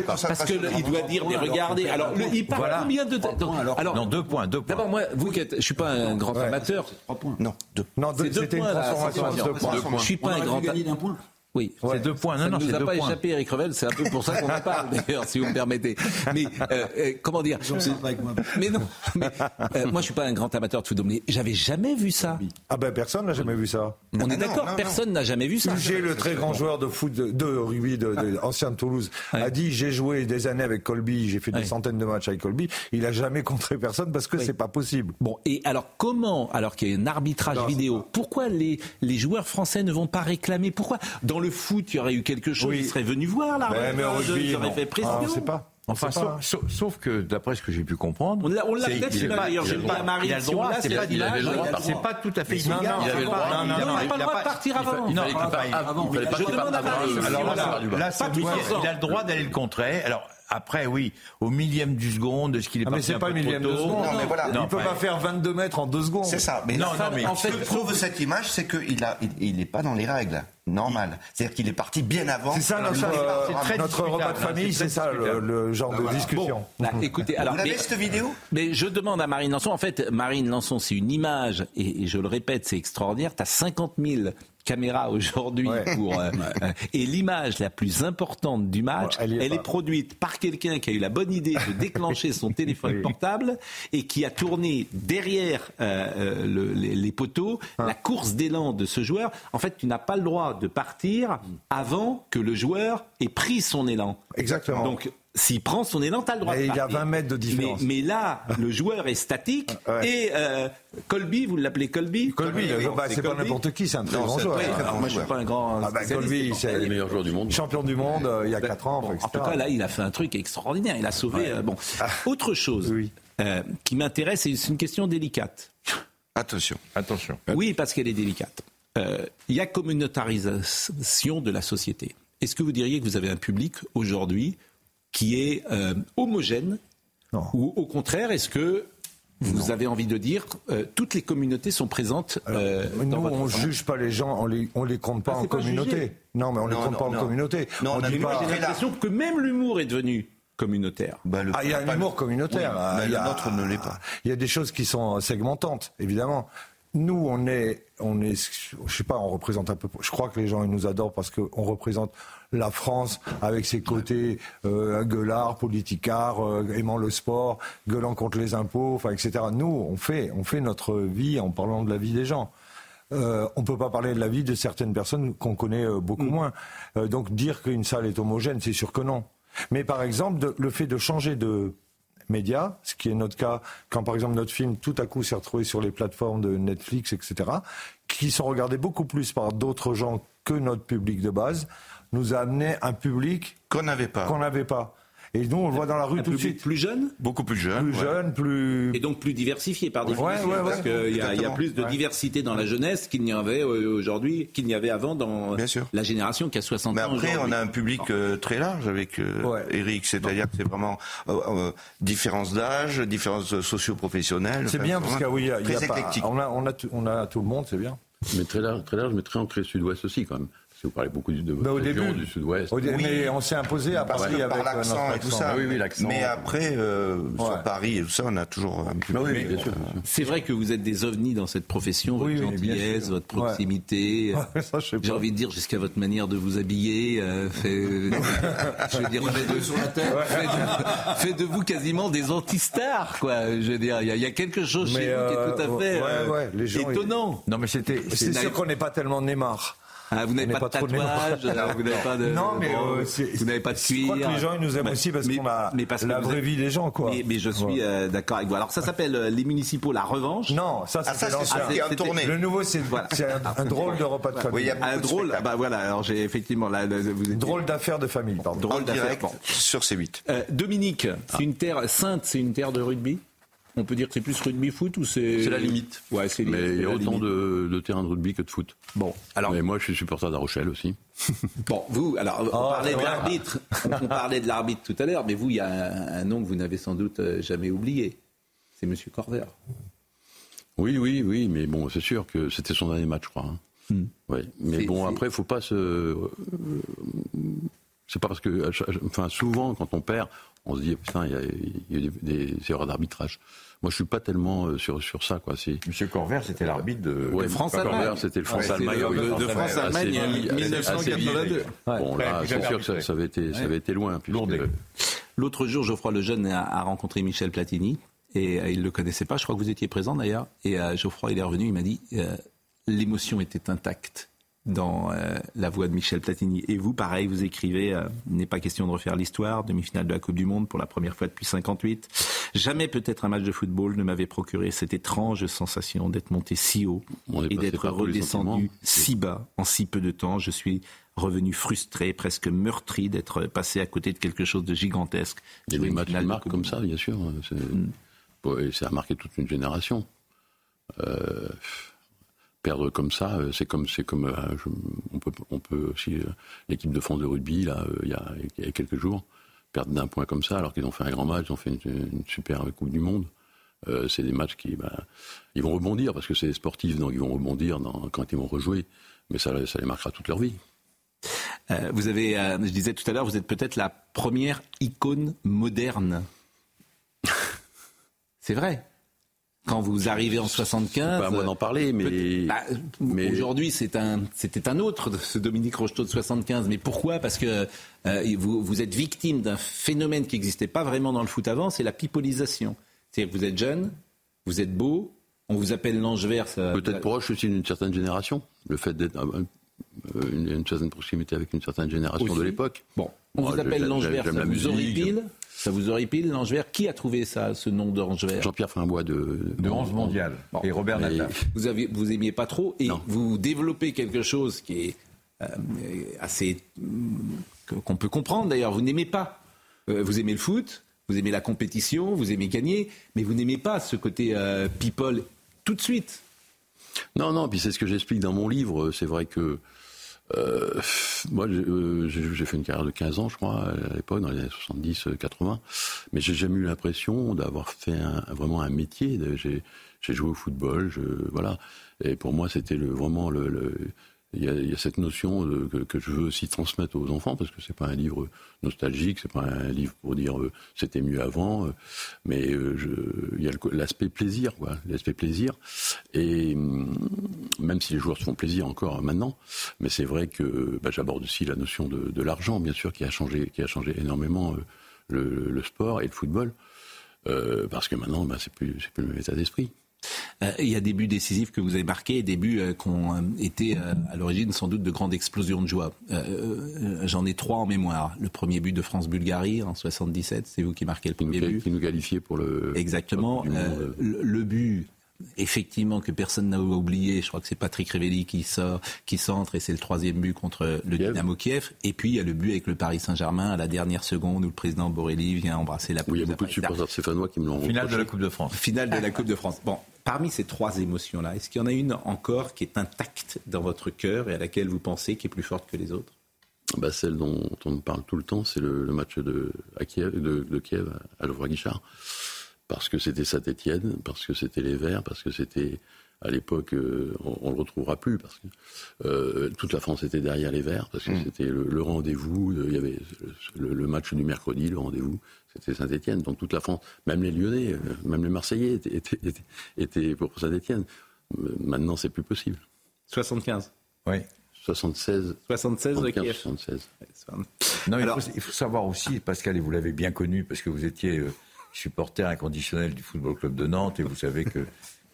Parce qu'il doit dire, mais regardez. Alors, il parle combien de temps Alors, non, deux points. Deux points. D'abord, moi, vous qui êtes, je suis pas un grand amateur. Trois points. Non, deux. Non, c'était une transformation. Deux points. Je suis pas un grand. amateur. Oui, c'est deux points. Non, ça ne nous a pas échappé, Eric Revel. C'est un peu pour ça qu'on en parle, d'ailleurs, si vous me permettez. Mais euh, euh, comment dire Mais non. Mais, euh, moi, je suis pas un grand amateur de football, mais j'avais jamais vu ça. Ah ben, personne n'a jamais vu ça. On est d'accord. Personne n'a jamais vu ça. J'ai le très grand joueur de foot de, rugby, de, de, ancien de Toulouse, a dit j'ai joué des années avec Colby, j'ai fait des centaines de matchs avec Colby. Il a jamais contré personne parce que c'est pas possible. Bon, et alors comment, alors qu'il y a un arbitrage vidéo, pourquoi les les joueurs français ne vont pas réclamer? Pourquoi dans le foot il y aurait eu quelque chose, oui. il serait venu voir là. Mais, rugby, il aurait fait pression. Ah, on sait pas. Enfin, sauf, sauf, sauf, que d'après ce que j'ai pu comprendre, on l'a peut-être d'ailleurs. J'ai pas Marie. Il a le droit. C'est pas. C'est pas tout à fait. Il avait le droit. Non, non, non. Il n'a pas le droit de partir avant. Non, avant. Je demande à Marie. Alors là, il a le droit d'aller le contrer. Alors après, oui, au millième du seconde de ce qu'il est ah, Mais c'est pas le millième de seconde. Non, mais voilà. il peut pas faire 22 mètres en deux secondes. C'est ça. Mais non, non, mais ce que prouve cette image, c'est qu'il a, il, pas dans les règles. normal. C'est-à-dire qu'il est parti bien avant. C'est ça notre, euh, notre repas de famille, c'est ça le, genre de discussion. Bah, écoutez, alors, Vous avez cette vidéo? Mais je demande à Marine Lançon. En fait, Marine Lançon, c'est une image, et, je le répète, c'est extraordinaire. Tu as 50 000 caméras aujourd'hui pour euh, euh, et l'image la plus importante du match, elle, est, produite par quelqu'un qui a eu la bonne idée de déclencher son téléphone portable et qui a tourné derrière le, les, poteaux ah. la course d'élan de ce joueur. En fait, tu n'as pas le droit de partir avant que le joueur ait pris son élan. Exactement. Donc s'il prend son élan, tu as le droit de partir. Il y a 20 mètres de différence. Mais, là, le joueur est statique et euh, Colby, vous l'appelez Colby? Colby, bah, c'est pas n'importe qui, c'est un très grand joueur. moi, je suis pas un grand. Ah bah, Colby, c'est le meilleur joueur du monde. Champion du monde euh, il y a 4 ans. en tout cas, là, il a fait un truc extraordinaire. Il a sauvé. Euh, bon, ah. autre chose qui m'intéresse, c'est une question délicate. Attention, attention. Oui, parce qu'elle est délicate. Il y a communautarisation de la société. Est-ce que vous diriez que vous avez un public aujourd'hui qui est euh, homogène Ou au contraire, est-ce que vous avez envie de dire euh, toutes les communautés sont présentes euh, Nous, on ne juge pas les gens, on les, on les compte pas ah, en communauté. non, mais on ne les compte pas en communauté. Non, on, dit pas... J'ai l'impression que même l'humour est devenu communautaire. Bah, ah, il y a un humour communautaire. il y a, autre ne l'est pas. Il y a des choses qui sont segmentantes, évidemment. Nous, on est, on est, je sais pas, on représente un peu. Je crois que les gens ils nous adorent parce qu'on représente la France avec ses côtés euh, gueulard, politicard, euh, aimant le sport, gueulant contre les impôts, enfin, etc. Nous, on fait, on fait notre vie en parlant de la vie des gens. Euh, on ne peut pas parler de la vie de certaines personnes qu'on connaît euh, beaucoup mm. moins. donc dire qu'une salle est homogène, c'est sûr que non. Mais par exemple, le fait de changer de média, ce qui est notre cas quand par exemple notre film tout à coup s'est retrouvé sur les plateformes de Netflix, etc., qui sont regardés beaucoup plus par d'autres gens que notre public de base, nous a amené un public qu'on n'avait pas. Qu'on n'avait pas. Et nous, on le voit dans la rue tout de suite. Plus jeune Beaucoup plus jeune. Plus jeune, plus. Et donc plus diversifié par définition. parce qu'il y, y, a plus de diversité dans la jeunesse qu'il n'y avait euh, aujourd'hui, qu'il n'y avait avant dans la génération qui a 60 Mais ans. après, on a un public euh, très large avec euh, Eric. C'est-à-dire que c'est vraiment différence d'âge, différence socio-professionnelle. C'est bien parce qu'il y a, y a pas, on, a, on, a, on a tout le monde, c'est bien. Mais très large, très large, mais très ancré sud-ouest aussi quand même vous parlez beaucoup de votre au région, du sud-ouest. Oui. Mais on s'est imposé à Paris avec par l'accent et tout ça. Oui, oui, l'accent. Mais après, euh, sur Paris et tout ça, on a toujours un peu. oui, bien sûr. C'est vrai que vous êtes des ovnis dans cette profession, votre gentillesse, votre proximité. J'ai envie de dire jusqu'à votre manière de vous habiller. Euh, fait, je veux dire, fait de, sur la tête. Fait, de, vous quasiment des anti-stars, quoi. Je veux dire, il y, a quelque chose chez vous qui est tout à euh, fait étonnant. Non, mais c'était. C'est sûr qu'on n'est pas tellement Neymar. Ah, vous n'avez pas, de tatouage, vous n'avez pas de. Non, mais euh, vous n'avez pas de cuir. Je crois que les gens ils nous aiment aussi parce qu'on a la vraie vie des gens, quoi. Mais, je suis euh, d'accord avec vous. Alors ça s'appelle euh, les municipaux la revanche. Non, ça c'est ah, tourné. Le nouveau c'est un, drôle de repas de famille. un drôle. Bah voilà. Alors j'ai effectivement là. Drôle d'affaires de famille. Pardon. Drôle d'affaires sur C8. Dominique, c'est une terre sainte, c'est une terre de rugby? On peut dire que c'est plus rugby foot ou c'est. C'est la limite. Ouais, c'est Mais il y a autant de, terrains de rugby que de foot. Bon, alors. Mais moi, je suis supporter d'A Rochelle aussi. bon, vous, alors, on oh, parlait de l'arbitre. on parlait de l'arbitre tout à l'heure, mais vous, il y a un, nom que vous n'avez sans doute euh, jamais oublié. C'est M. Corver. Oui, oui, oui, mais bon, c'est sûr que c'était son dernier match, je crois. Hein. Hmm. Mais bon, après, il faut pas se. Euh, c'est pas parce que, enfin, souvent, quand on perd, on se dit, putain, il y a, y a des, erreurs d'arbitrage. Moi, je suis pas tellement euh, sur, sur ça, quoi. Monsieur Corver, c'était l'arbitre de. Ouais, France-Allemagne. c'était le France-Allemagne. de, France-Allemagne, 1982. Bon, là, c'est sûr que ça, avait été, ça avait été loin. L'autre jour, Geoffroy Lejeune a, rencontré Michel Platini. Et euh, il ne le connaissait pas, je crois que vous étiez présent d'ailleurs. Et euh, Geoffroy, il est revenu, il m'a dit l'émotion était intacte dans euh, la voix de Michel Platini. Et vous, pareil, vous écrivez euh, n'est pas question de refaire l'histoire, demi-finale de la Coupe du Monde pour la première fois depuis 58. Jamais peut-être un match de football ne m'avait procuré cette étrange sensation d'être monté si haut et d'être redescendu si bas en si peu de temps. Je suis revenu frustré, presque meurtri d'être passé à côté de quelque chose de gigantesque. Il y a des matchs qui marquent comme ça, bien sûr. Mm. Ça a marqué toute une génération. Euh, perdre comme ça, euh, c'est comme, c'est comme, euh, on peut, on peut aussi euh, l'équipe de France de rugby là, il y, a, quelques jours, perdre d'un point comme ça, alors qu'ils ont fait un grand match, ils ont fait une, super Coupe du Monde. c'est des matchs qui, bah, ils vont rebondir parce que c'est sportif, donc ils vont rebondir quand ils vont rejouer. Mais ça, ça les marquera toute leur vie. vous avez, je disais tout à l'heure, vous êtes peut-être la première icône moderne. c'est vrai quand vous arrivez en 75. Pas à moi d'en parler, mais. Bah, mais... Aujourd'hui, c'est un, c'était un autre, ce Dominique Rocheteau de 75. Mais pourquoi? Parce que euh, vous, vous, êtes victime d'un phénomène qui n'existait pas vraiment dans le foot avant, c'est la pipolisation. C'est-à-dire que vous êtes jeune, vous êtes beau, on vous appelle l'ange vert. Peut-être proche aussi d'une certaine génération. Le fait d'être euh, une, une, certaine proximité avec une certaine génération de l'époque. Bon, on vous appelle l'ange vert, ça vous horripile ça vous horripile, l'ange vert Qui a trouvé ça, ce nom d'ange vert Jean-Pierre Frimbois de, de 11 mondial. Et Robert Natal. Vous, avez, vous aimiez pas trop et vous développez quelque chose qui est euh, assez. qu'on peut comprendre d'ailleurs. Vous n'aimez pas. Euh, vous aimez le foot, vous aimez la compétition, vous aimez gagner, mais vous n'aimez pas ce côté euh, people tout de suite. Non, non, puis c'est ce que j'explique dans mon livre. C'est vrai que euh, moi, euh, j'ai fait une carrière de 15 ans, je crois, à l'époque, dans les années 70-80, mais j'ai jamais eu l'impression d'avoir fait un, vraiment un métier. J'ai joué au football, je, voilà. Et pour moi, c'était le, vraiment le, le il y, a, cette notion que, je veux aussi transmettre aux enfants parce que c'est pas un livre nostalgique, c'est pas un livre pour dire euh, c'était mieux avant, euh, mais euh, il y a l'aspect plaisir, l'aspect plaisir. Et hum, même si les joueurs se font plaisir encore maintenant, mais c'est vrai que bah, j'aborde aussi la notion de, l'argent, bien sûr, qui a changé, qui a changé énormément le, sport et le football, parce que maintenant, bah, c'est plus, plus le même état d'esprit. Euh, il y a des buts décisifs que vous avez marqués, des buts euh, qui ont euh, été à l'origine sans doute de grandes explosions de joie. J'en ai trois en mémoire. Le premier but de France-Bulgarie en 77, c'est vous qui marquez le premier but. Qui nous qualifiait pour le. Exactement. Le, le, but effectivement que personne n'a oublié. Je crois que c'est Patrick Révelli qui sort, qui centre et c'est le troisième but contre le Dynamo Kiev. Et puis il y a le but avec le Paris Saint-Germain à la dernière seconde où le président Borrelli vient embrasser la. Oui, il y a beaucoup de supporters stéphanois qui me l'ont. Finale de la Coupe de France. Finale de la Coupe de France. Bon, parmi ces trois émotions-là, est-ce qu'il y en a une encore qui est intacte dans votre cœur et à laquelle vous pensez qui est plus forte que les autres? Bah, celle dont on parle tout le temps, c'est le, match de, Kiev, à Geoffroy Guichard parce que c'était Saint-Étienne, parce que c'était les Verts, parce que c'était à l'époque, euh, on, ne le retrouvera plus parce que euh, toute la France était derrière les Verts parce que mm. c'était le, rendez-vous. Il y avait le, match du mercredi, le rendez-vous, c'était Saint-Étienne. Donc toute la France, même les Lyonnais, euh, même les Marseillais étaient, étaient, pour Saint-Étienne. Maintenant, c'est plus possible. 75. Oui. 76. 76 76. Non, il, faut, il, faut, savoir aussi, Pascal, et vous l'avez bien connu parce que vous étiez supporter inconditionnel du Football Club de Nantes et vous savez que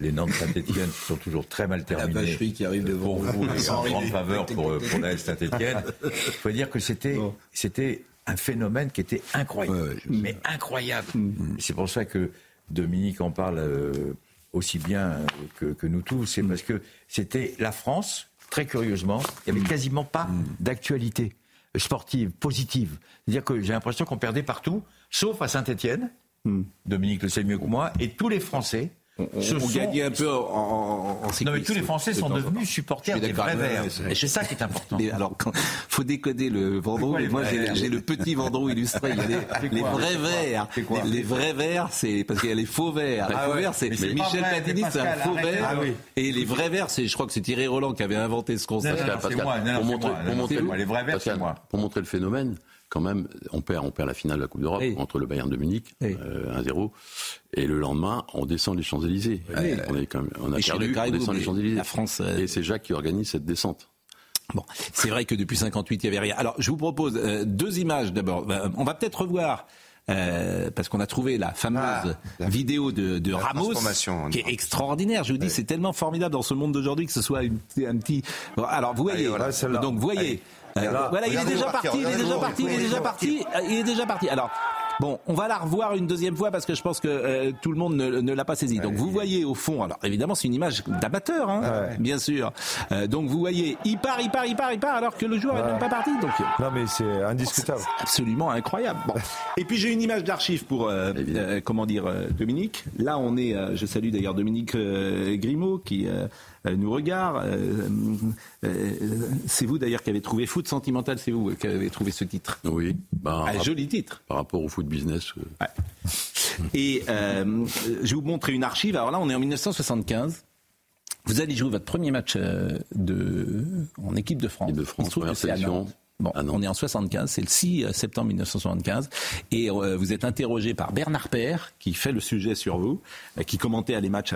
les Nantes Saint-Etienne sont toujours très mal terminés. La qui arrive devant vous et en grande faveur pour, pour la Saint-Etienne. Il faut dire que c'était, c'était un phénomène qui était incroyable. mais incroyable. Mm. C'est pour ça que Dominique en parle euh, aussi bien que, que nous tous. C'est parce que c'était la France, très curieusement, il n'y avait mm. quasiment pas mm. d'actualité sportive, positive. C'est-à-dire que j'ai l'impression qu'on perdait partout, sauf à Saint-Etienne. Dominique le sait mieux que moi, et tous les Français on, se un peu en, en, Non, mais tous les Français sont devenus supporters des vrais verts. Et c'est ça qui est important. alors, il faut décoder le Vendroux. moi, j'ai le petit Vendroux illustré. Il y a les, vrais verts. Les, vrais verts, c'est parce qu'il y a les faux verts. les ah faux verts, c'est Michel Platini, c'est un faux vert. Ah et les vrais verts, c'est, je crois que c'est Thierry Roland qui avait inventé ce concept. Pour montrer, les vrais verts, c'est moi. Pour montrer le phénomène, quand même, on perd, on perd la finale de la Coupe d'Europe entre le Bayern de Munich, 1-0, euh, et le lendemain, on descend les Champs-Élysées. On, est quand même, on a perdu, on descend les Champs-Élysées. Euh, et c'est Jacques qui organise cette descente. Bon, c'est vrai que depuis 58, il n'y avait rien. Alors, je vous propose euh, deux images d'abord. on va peut-être revoir. parce qu'on a trouvé la fameuse ah, vidéo de, de Ramos, qui est extraordinaire. Je vous dis, c'est tellement formidable dans ce monde d'aujourd'hui que ce soit un petit. alors, vous voyez, donc, vous voyez. Voilà, il est déjà parti, il est déjà parti, il est déjà parti, il est déjà parti. Alors, Bon, on va la revoir une deuxième fois parce que je pense que euh, tout le monde ne, l'a pas saisi. Donc vous voyez au fond, alors évidemment c'est une image d'amateur, hein, bien sûr. Euh, donc vous voyez, il part, il part, il part, il part, alors que le joueur n'est même pas parti. Donc non mais c'est indiscutable. absolument incroyable. Bon. Et puis j'ai une image d'archive pour euh, comment dire Dominique. Là on est, je salue d'ailleurs Dominique Grimaud qui nous regarde. c'est vous d'ailleurs qui avez trouvé Foot Sentimental, c'est vous qui avez trouvé ce titre. Oui. Bah, un joli titre. Par rapport au foot business. Euh, Et euh, je vais vous montrer une archive. Alors là, on est en 1975. Vous allez jouer votre premier match euh, de, en équipe de France. de France, première sélection. Bon, ah on est en 75, c'est le 6 euh, septembre 1975, et euh, vous êtes interrogé par Bernard Père, qui fait le sujet sur vous, euh, qui commentait à les matchs,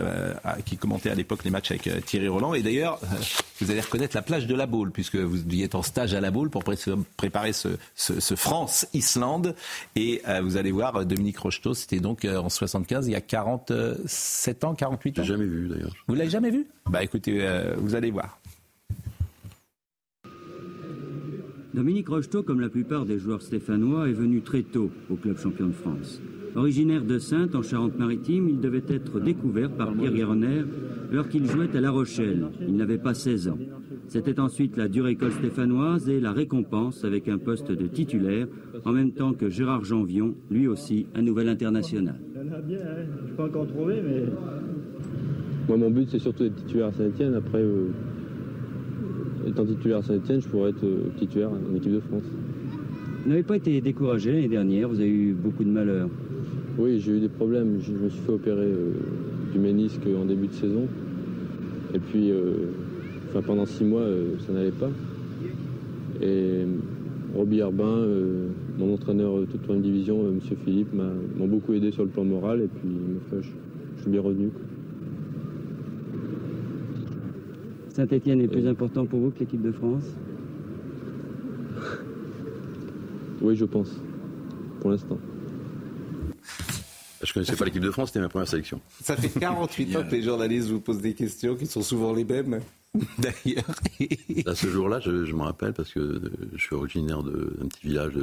qui commentait à l'époque les matchs avec Thierry Roland. Et d'ailleurs, vous allez reconnaître la plage de la Baule, puisque vous êtes en stage à la Baule pour préparer ce, ce, France-Islande. Et vous allez voir Dominique Rocheteau, c'était donc en 75, il y a 47 ans, 48 ans. Je l'ai jamais vu d'ailleurs. Vous l'avez jamais vu? Bah écoutez, vous allez voir. Dominique Rocheteau, comme la plupart des joueurs stéphanois, est venu très tôt au club champion de France. Originaire de Sainte, en Charente-Maritime, il devait être découvert par Pierre Guéronner lorsqu'il jouait à La Rochelle. Il n'avait pas 16 ans. C'était ensuite la dure école stéphanoise et la récompense avec un poste de titulaire, en même temps que Gérard Janvion, lui aussi un nouvel international. bien, hein. je peux encore trouver, mais. Moi, mon but, c'est surtout d'être titulaire à Saint-Etienne. Après, euh, étant titulaire à Saint-Etienne, je pourrais être euh, titulaire en équipe de France. Vous n'avez pas été découragé l'année dernière, vous avez eu beaucoup de malheur. Oui, j'ai eu des problèmes. Je me suis fait opérer euh, du ménisque en début de saison. Et puis, euh, enfin, pendant six mois, ça n'allait pas. Et Roby Arbin, mon entraîneur de toute première division, M. Philippe, m'ont beaucoup aidé sur le plan moral. Et puis, je, je suis bien revenu. Saint-Etienne est plus important pour vous que l'équipe de France? Oui, je pense. Pour l'instant. Je ne connaissais pas l'équipe de France, c'était ma première sélection. Ça fait 48 ans que les journalistes vous posent des questions qui sont souvent les mêmes, d'ailleurs. à ce jour-là, je, me rappelle parce que je suis originaire d'un petit village,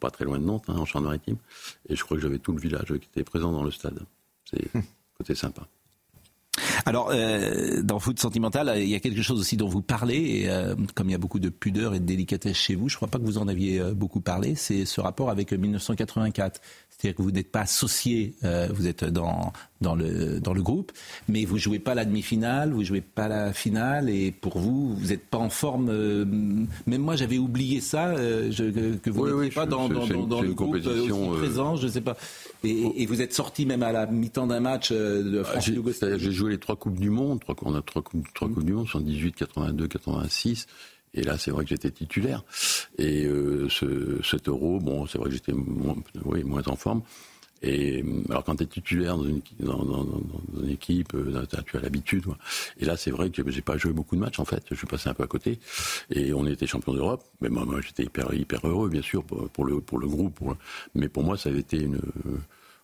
pas très loin de Nantes, hein, en Charente-Maritime, et je crois que j'avais tout le village qui était présent dans le stade. C'est côté sympa. Alors, euh, dans Foot Sentimental, il y a quelque chose aussi dont vous parlez, et euh, comme il y a beaucoup de pudeur et de délicatesse chez vous, je ne crois pas que vous en aviez euh, beaucoup parlé, c'est ce rapport avec 1984. C'est-à-dire que vous n'êtes pas associé, euh, vous êtes dans, dans, le, dans le groupe, mais vous jouez pas la demi-finale, vous jouez pas la finale, et pour vous, vous n'êtes pas en forme. Euh, même moi, j'avais oublié ça, euh, que vous n'étiez pas dans, dans, dans, le groupe aussi présent, je sais pas. Et, et, vous êtes sorti même à la mi-temps d'un match de France J'ai joué les trois coupes du monde, trois, on a trois coupes, trois coupes du monde, 78, 82, 86. Et là, c'est vrai que j'étais titulaire. Et euh, ce, cet euro, bon, c'est vrai que j'étais moins, oui, moins en forme. Et alors quand tu es titulaire dans une, dans, dans, dans une équipe, euh, tu as l'habitude. Et là, c'est vrai que j'ai pas joué beaucoup de matchs en fait. Je suis passé un peu à côté. Et on était champion d'Europe. Mais moi, moi j'étais hyper, hyper heureux, bien sûr, pour, le, pour le groupe. Pour Mais pour moi, ça avait été une,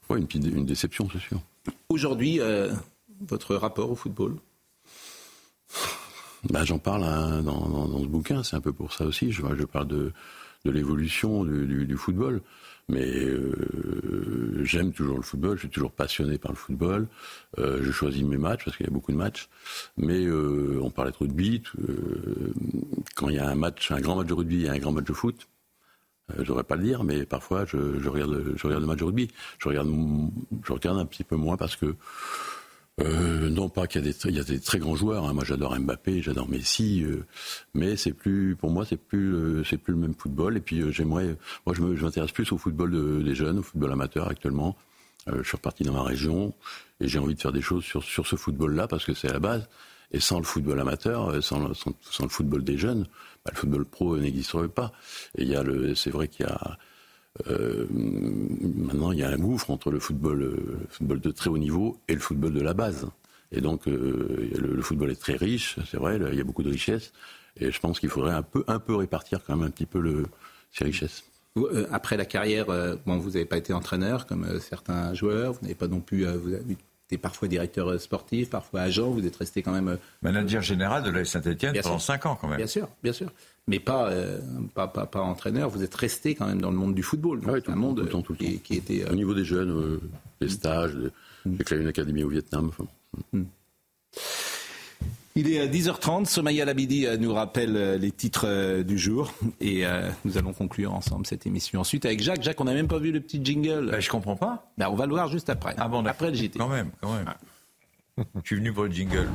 ouais, une, une déception, c'est sûr. Aujourd'hui, euh, votre rapport au football? Bah, J'en parle hein, dans, dans, dans, ce bouquin, c'est un peu pour ça aussi. Je, je parle de, de l'évolution du, du, du, football. Mais euh, j'aime toujours le football, je suis toujours passionné par le football. Euh, je choisis mes matchs parce qu'il y a beaucoup de matchs. Mais euh, on parlait de rugby. Euh, quand il y a un match, un grand match de rugby et un grand match de foot, euh, je pas le dire, mais parfois je, je, regarde, je regarde le match de rugby. Je regarde, je regarde un petit peu moins parce que euh, non pas qu'il y y a des très grands joueurs. Hein. Moi, j'adore Mbappé, j'adore Messi, euh, mais c'est plus, pour moi, c'est plus, euh, c'est plus le même football. Et puis, j'aimerais, moi, je m'intéresse plus au football des jeunes, au football amateur actuellement. je suis reparti dans ma région et j'ai envie de faire des choses sur, sur ce football-là parce que c'est la base. Et sans le football amateur, sans, sans, sans le football des jeunes, bah, le football pro n'existerait pas. Et il y a le, c'est vrai qu'il y a euh, maintenant, il y a un gouffre entre le football, euh, football de très haut niveau et le football de la base. Et donc, euh, le, football est très riche, c'est vrai, il y a beaucoup de richesses. Et je pense qu'il faudrait un peu, répartir quand même un petit peu ces richesses. Après la carrière, vous n'avez pas été entraîneur comme certains joueurs, vous n'avez pas non plus, été parfois directeur sportif, parfois agent, vous êtes resté quand même... Manager général de la Saint-Etienne pendant 5 ans quand même. Bien sûr, bien sûr mais pas, euh, pas, pas, pas, entraîneur. Vous êtes resté quand même dans le monde du football. Ah tout un monde tout tout qui, qui, était. Euh, Au niveau des jeunes, euh, les stages, mm. j'ai créé une académie au Vietnam. Mm. Il est à 10h30. Somaya Labidi nous rappelle les titres du jour et nous allons conclure ensemble cette émission. Ensuite avec Jacques. Jacques, on n'a même pas vu le petit jingle. Ben, je comprends pas. Ben, on va le voir juste après. Ah bon, après le JT. Quand même, quand même. je suis venu pour le jingle.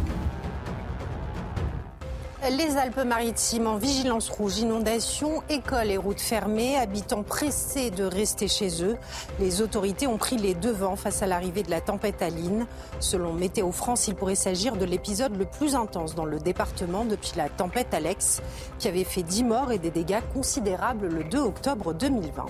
Les Alpes-Maritimes en vigilance rouge, inondations, écoles et routes fermées, habitants pressés de rester chez eux. Les autorités ont pris les devants face à l'arrivée de la tempête Aline. Selon Météo France, il pourrait s'agir de l'épisode le plus intense dans le département depuis la tempête Alex, qui avait fait 10 morts et des dégâts considérables le 2 octobre 2020.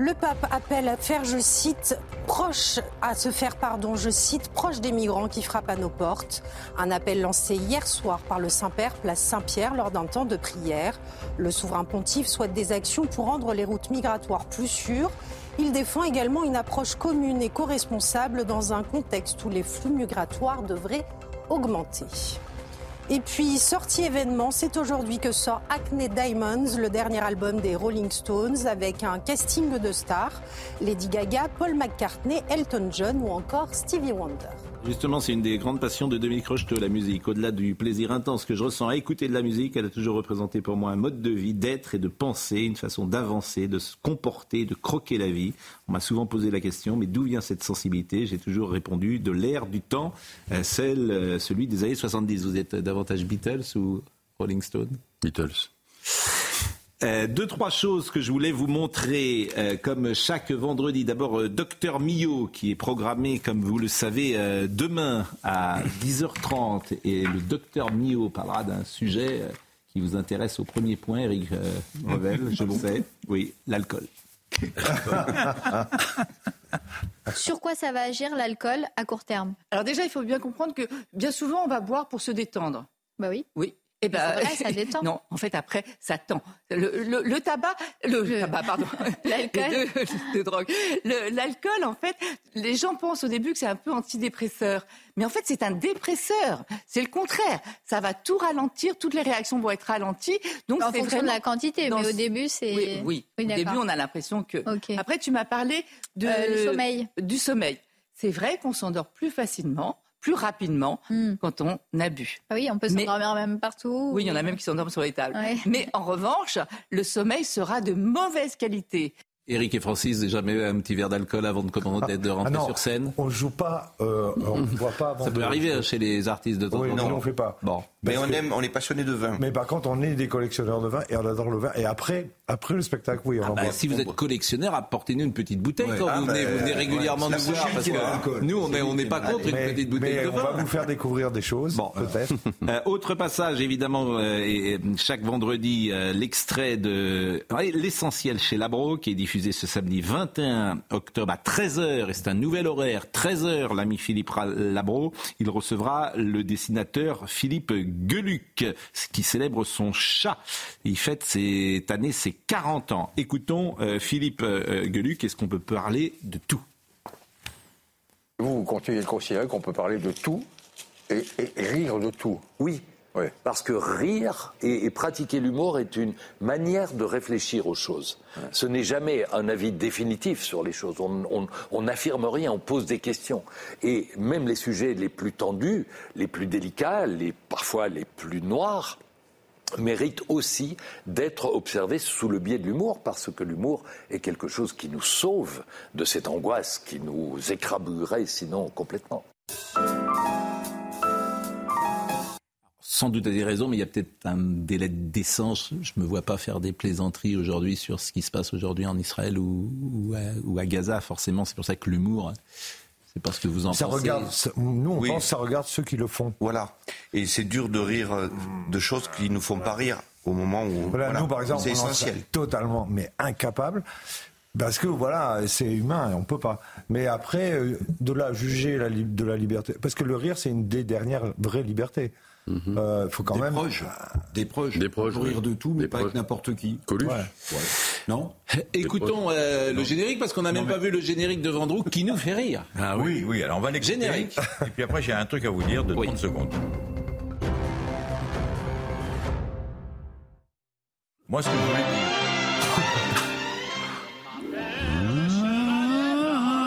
Le pape appelle à faire, je cite, proche, à se faire, pardon, je cite, proche des migrants qui frappent à nos portes. Un appel lancé hier soir par le Saint-Père, place Saint-Pierre, lors d'un temps de prière. Le souverain pontife souhaite des actions pour rendre les routes migratoires plus sûres. Il défend également une approche commune et co-responsable dans un contexte où les flux migratoires devraient augmenter. Et puis, sortie événement, c'est aujourd'hui que sort Acne Diamonds, le dernier album des Rolling Stones, avec un casting de stars Lady Gaga, Paul McCartney, Elton John ou encore Stevie Wonder. Justement, c'est une des grandes passions de Dominique Rocheteau, la musique. Au-delà du plaisir intense que je ressens à écouter de la musique, elle a toujours représenté pour moi un mode de vie, d'être et de penser, une façon d'avancer, de se comporter, de croquer la vie. On m'a souvent posé la question, mais d'où vient cette sensibilité? J'ai toujours répondu de l'air du temps, euh, celle, euh, celui des années 70. Vous êtes davantage Beatles ou Rolling Stone? Beatles. Euh, deux, trois choses que je voulais vous montrer, euh, comme chaque vendredi. D'abord, euh, Docteur Millot, qui est programmé, comme vous le savez, demain à 10h30. Et le Docteur Millot parlera d'un sujet qui vous intéresse au premier point, Eric Revel, je le sais. Oui, l'alcool. Sur quoi ça va agir l'alcool à court terme? Alors déjà, il faut bien comprendre que bien souvent, on va boire pour se détendre. Bah oui. Oui. Eh ben, vrai, ça détend. non, en fait, après, ça tend. Le, tabac, le, tabac, pardon, l'alcool, de drogue, l'alcool, en fait, les gens pensent au début que c'est un peu antidépresseur, mais en fait, c'est un dépresseur. C'est le contraire. Ça va tout ralentir, toutes les réactions vont être ralenties. Donc, en fonction de la quantité, mais au début, c'est. Oui, oui. au début, on a l'impression que. Après, tu m'as parlé de euh, sommeil. Du sommeil. C'est vrai qu'on s'endort plus facilement plus rapidement hmm. quand on a bu. Ah oui, on peut s'endormir même partout. Oui, il y en a même qui s'endorment sur les tables. Mais en revanche, le sommeil sera de mauvaise qualité. Eric et Francis, déjà mais un petit verre d'alcool avant de, commencer, de rentrer ah sur scène On ne joue pas, euh, on ne voit pas avant. Ça peut arriver hein, chez les artistes de temps oui, non, on ne fait pas. Bon. Mais on, aime, on est passionné de vin. Mais par contre, on est des collectionneurs de vin et on adore le vin. Et après, après le spectacle, oui, on ah bah, Si vous êtes collectionneur, apportez-nous une petite bouteille quand ah vous, venez, vous, venez, régulièrement nous voir. Parce que nous, on n'est pas contre une petite bouteille de vin. On va vous faire découvrir des choses, bon. peut-être. Euh, autre passage, évidemment, euh, et, chaque vendredi, euh, l'extrait de l'essentiel chez Labro, qui est diffusé ce samedi 21 octobre à 13h. Et c'est un nouvel horaire, 13h, l'ami Philippe Labro. Il recevra le dessinateur Philippe Geluc, qui célèbre son chat. Il fête cette année ses 40 ans. Écoutons euh, Philippe euh, Geluc, est-ce qu'on peut parler de tout? Vous, vous continuez de considérer qu'on peut parler de tout et, rire de tout Oui, Parce que rire et, pratiquer l'humour est une manière de réfléchir aux choses. Ce n'est jamais un avis définitif sur les choses. On n'affirme rien, on pose des questions. Et même les sujets les plus tendus, les plus délicats, les, parfois les plus noirs, mérite aussi d'être observé sous le biais de l'humour, parce que l'humour est quelque chose qui nous sauve de cette angoisse qui nous écrabouillerait sinon complètement. Sans doute à des raisons, mais il y a peut-être un délai de décence. Je ne me vois pas faire des plaisanteries aujourd'hui sur ce qui se passe aujourd'hui en Israël ou, ou à Gaza. Forcément, c'est pour ça que l'humour c'est parce que vous en ça pensez. Regarde, nous, on pense ça regarde ceux qui le font. Voilà. Et c'est dur de rire euh, de choses qui nous font pas rire au moment où. Voilà, nous, par exemple, c'est essentiel. Totalement, mais incapable. Parce que voilà, c'est humain, on peut pas. Mais après, euh, de là juger la, de la liberté, parce que le rire, c'est une des dernières vraies libertés. Mhm. Euh, faut quand des même proches. des proches, des proches, rire de tout, mais pas avec n'importe qui. Coluche. Non. Écoutons euh, le générique parce qu'on n'a même pas vu le générique de Vendroux qui nous fait rire. Ah oui, oui. Alors on va l'écouter. Générique. Et puis après j'ai un truc à vous dire de 30 secondes. Moi, ce que je voulais dire.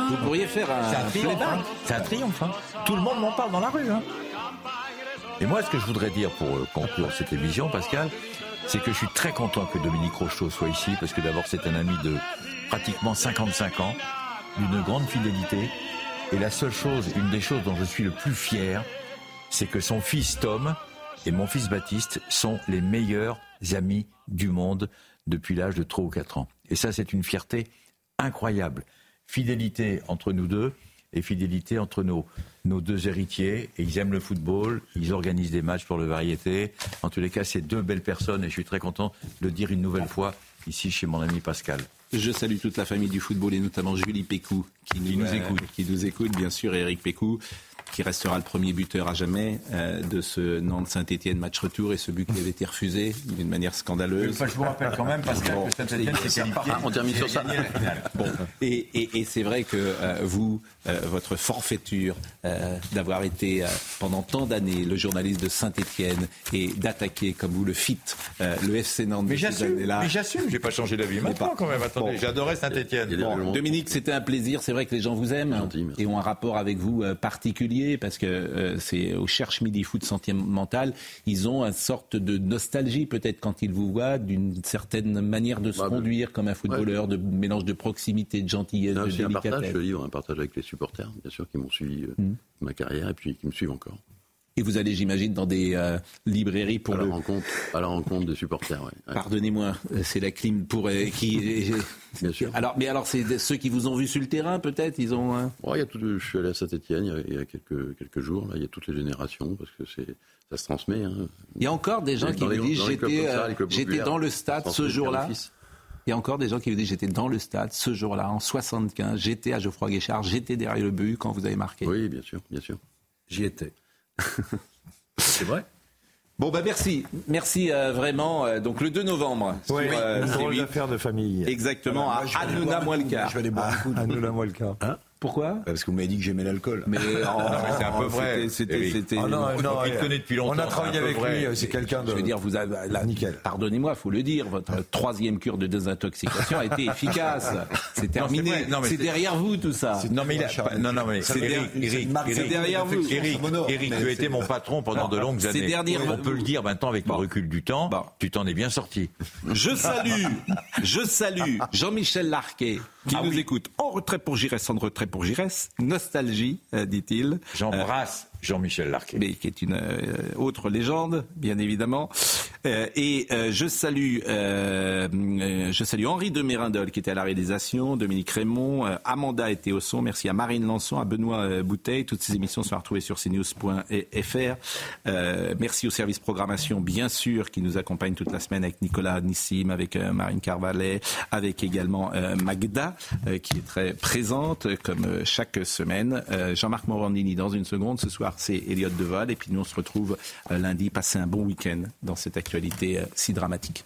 Vous pourriez faire un. C'est un triomphe. Hein. C'est un triomphe. Hein. Tout le monde m'en parle dans la rue. Hein. Et moi, ce que je voudrais dire pour euh, conclure cette émission, Pascal, c'est que je suis très content que Dominique Rocheteau soit ici, parce que d'abord, c'est un ami de pratiquement 55 ans, d'une grande fidélité. Et la seule chose, une des choses dont je suis le plus fier, c'est que son fils Tom et mon fils Baptiste sont les meilleurs amis du monde depuis l'âge de 3 ou 4 ans. Et ça, c'est une fierté incroyable. Fidélité entre nous deux et fidélité entre nos, nos deux héritiers. Et ils aiment le football, ils organisent des matchs pour le variété. En tous les cas, c'est deux belles personnes et je suis très content de le dire une nouvelle fois ici chez mon ami Pascal. Je salue toute la famille du football et notamment Julie Pécou qui nous, euh, écoute. Qui nous écoute, bien sûr, Eric Pécou qui restera le premier buteur à jamais euh, de ce Nantes-Saint-Etienne match retour et ce but qui avait été refusé d'une manière scandaleuse. je vous rappelle quand même, parce que Saint-Etienne s'est qualifié. On termine sur ça. Bon. Et, et, et c'est vrai que euh, vous, euh, votre forfaiture d'avoir été pendant tant d'années le journaliste de Saint-Etienne et d'attaquer comme vous le fit le FC Nantes. Mais j'assume, mais j'assume, j'ai pas changé d'avis maintenant quand même. Attendez, j'adorais Saint-Etienne. Dominique, c'était un plaisir. C'est vrai que les gens vous aiment et ont un rapport avec vous particulier parce que euh, c'est au Cherche Midi Foot Sentimental, ils ont une sorte de nostalgie peut-être quand ils vous voient, d'une certaine manière de se bah, conduire comme un footballeur, de mélange de proximité, de gentillesse, de délicatesse. un partage, je livre un partage avec les supporters, bien sûr, qui m'ont suivi euh, mm. ma carrière et puis qui me suivent encore. Et vous allez, j'imagine, dans des euh, librairies pour à la rencontre, à la rencontre de supporters. Ouais. Pardonnez-moi, c'est la clim pour qui. Bien sûr. Alors, mais alors, c'est ceux qui vous ont vu sur le terrain, peut-être, ils ont. Hein il y a tout, je suis allé à Saint-Étienne il y a quelques quelques jours. Là, il y a toutes les générations parce que c'est ça se transmet. Hein. Il y a encore des gens qui me disent j'étais euh, j'étais dans le stade ce jour-là. Il y a encore des gens qui vous disent j'étais dans le stade ce jour-là en 75. J'étais à Geoffroy Guichard. J'étais derrière le but quand vous avez marqué. Oui, bien sûr, bien sûr. J'y étais. C'est vrai Bon bah merci, merci euh, vraiment. Euh, donc le 2 novembre. Oui, euh, une drôle de famille. Exactement, à Hanouna Moilka. Je vais aller boire un coup. Hanouna Moilka. Hein pourquoi Parce que vous m'avez dit que j'aimais l'alcool. Mais, c'est un peu vrai. C'était, c'était. Oh non, non, il connaît depuis longtemps. On a travaillé avec lui. C'est quelqu'un de. Je veux dire, vous avez. La, Nickel. Pardonnez-moi, faut le dire. Votre troisième cure de désintoxication a été efficace. C'est terminé. c'est derrière vous tout ça. Non mais il non non mais c'est derrière vous. Eric, Eric, tu as été mon patron pendant de longues années. On peut le dire maintenant avec le recul du temps. Tu t'en es bien sorti. Je salue, je salue Jean-Michel Larquet qui ah nous écoute en retrait pour Giresse, en retrait pour Giresse. Nostalgie, euh, dit-il. J'embrasse Jean-Michel Larquet. Mais qui est une euh, autre légende, bien évidemment. Euh, et euh, je salue, je salue Henri de Mérindol qui était à la réalisation, Dominique Raymond, Amanda était au son. Merci à Marine Lançon, à Benoît Bouteille. Toutes ces émissions sont retrouvées sur cnews.fr. merci au service programmation, bien sûr, qui nous accompagne toute la semaine avec Nicolas Nissim, avec Marine Carvalet, avec également Magda, qui est très présente comme chaque semaine. Jean-Marc Morandini dans une seconde ce soir c'est Elliot Deval. Et puis nous, on se retrouve euh, lundi. Passez un bon week-end dans cette actualité euh, si dramatique.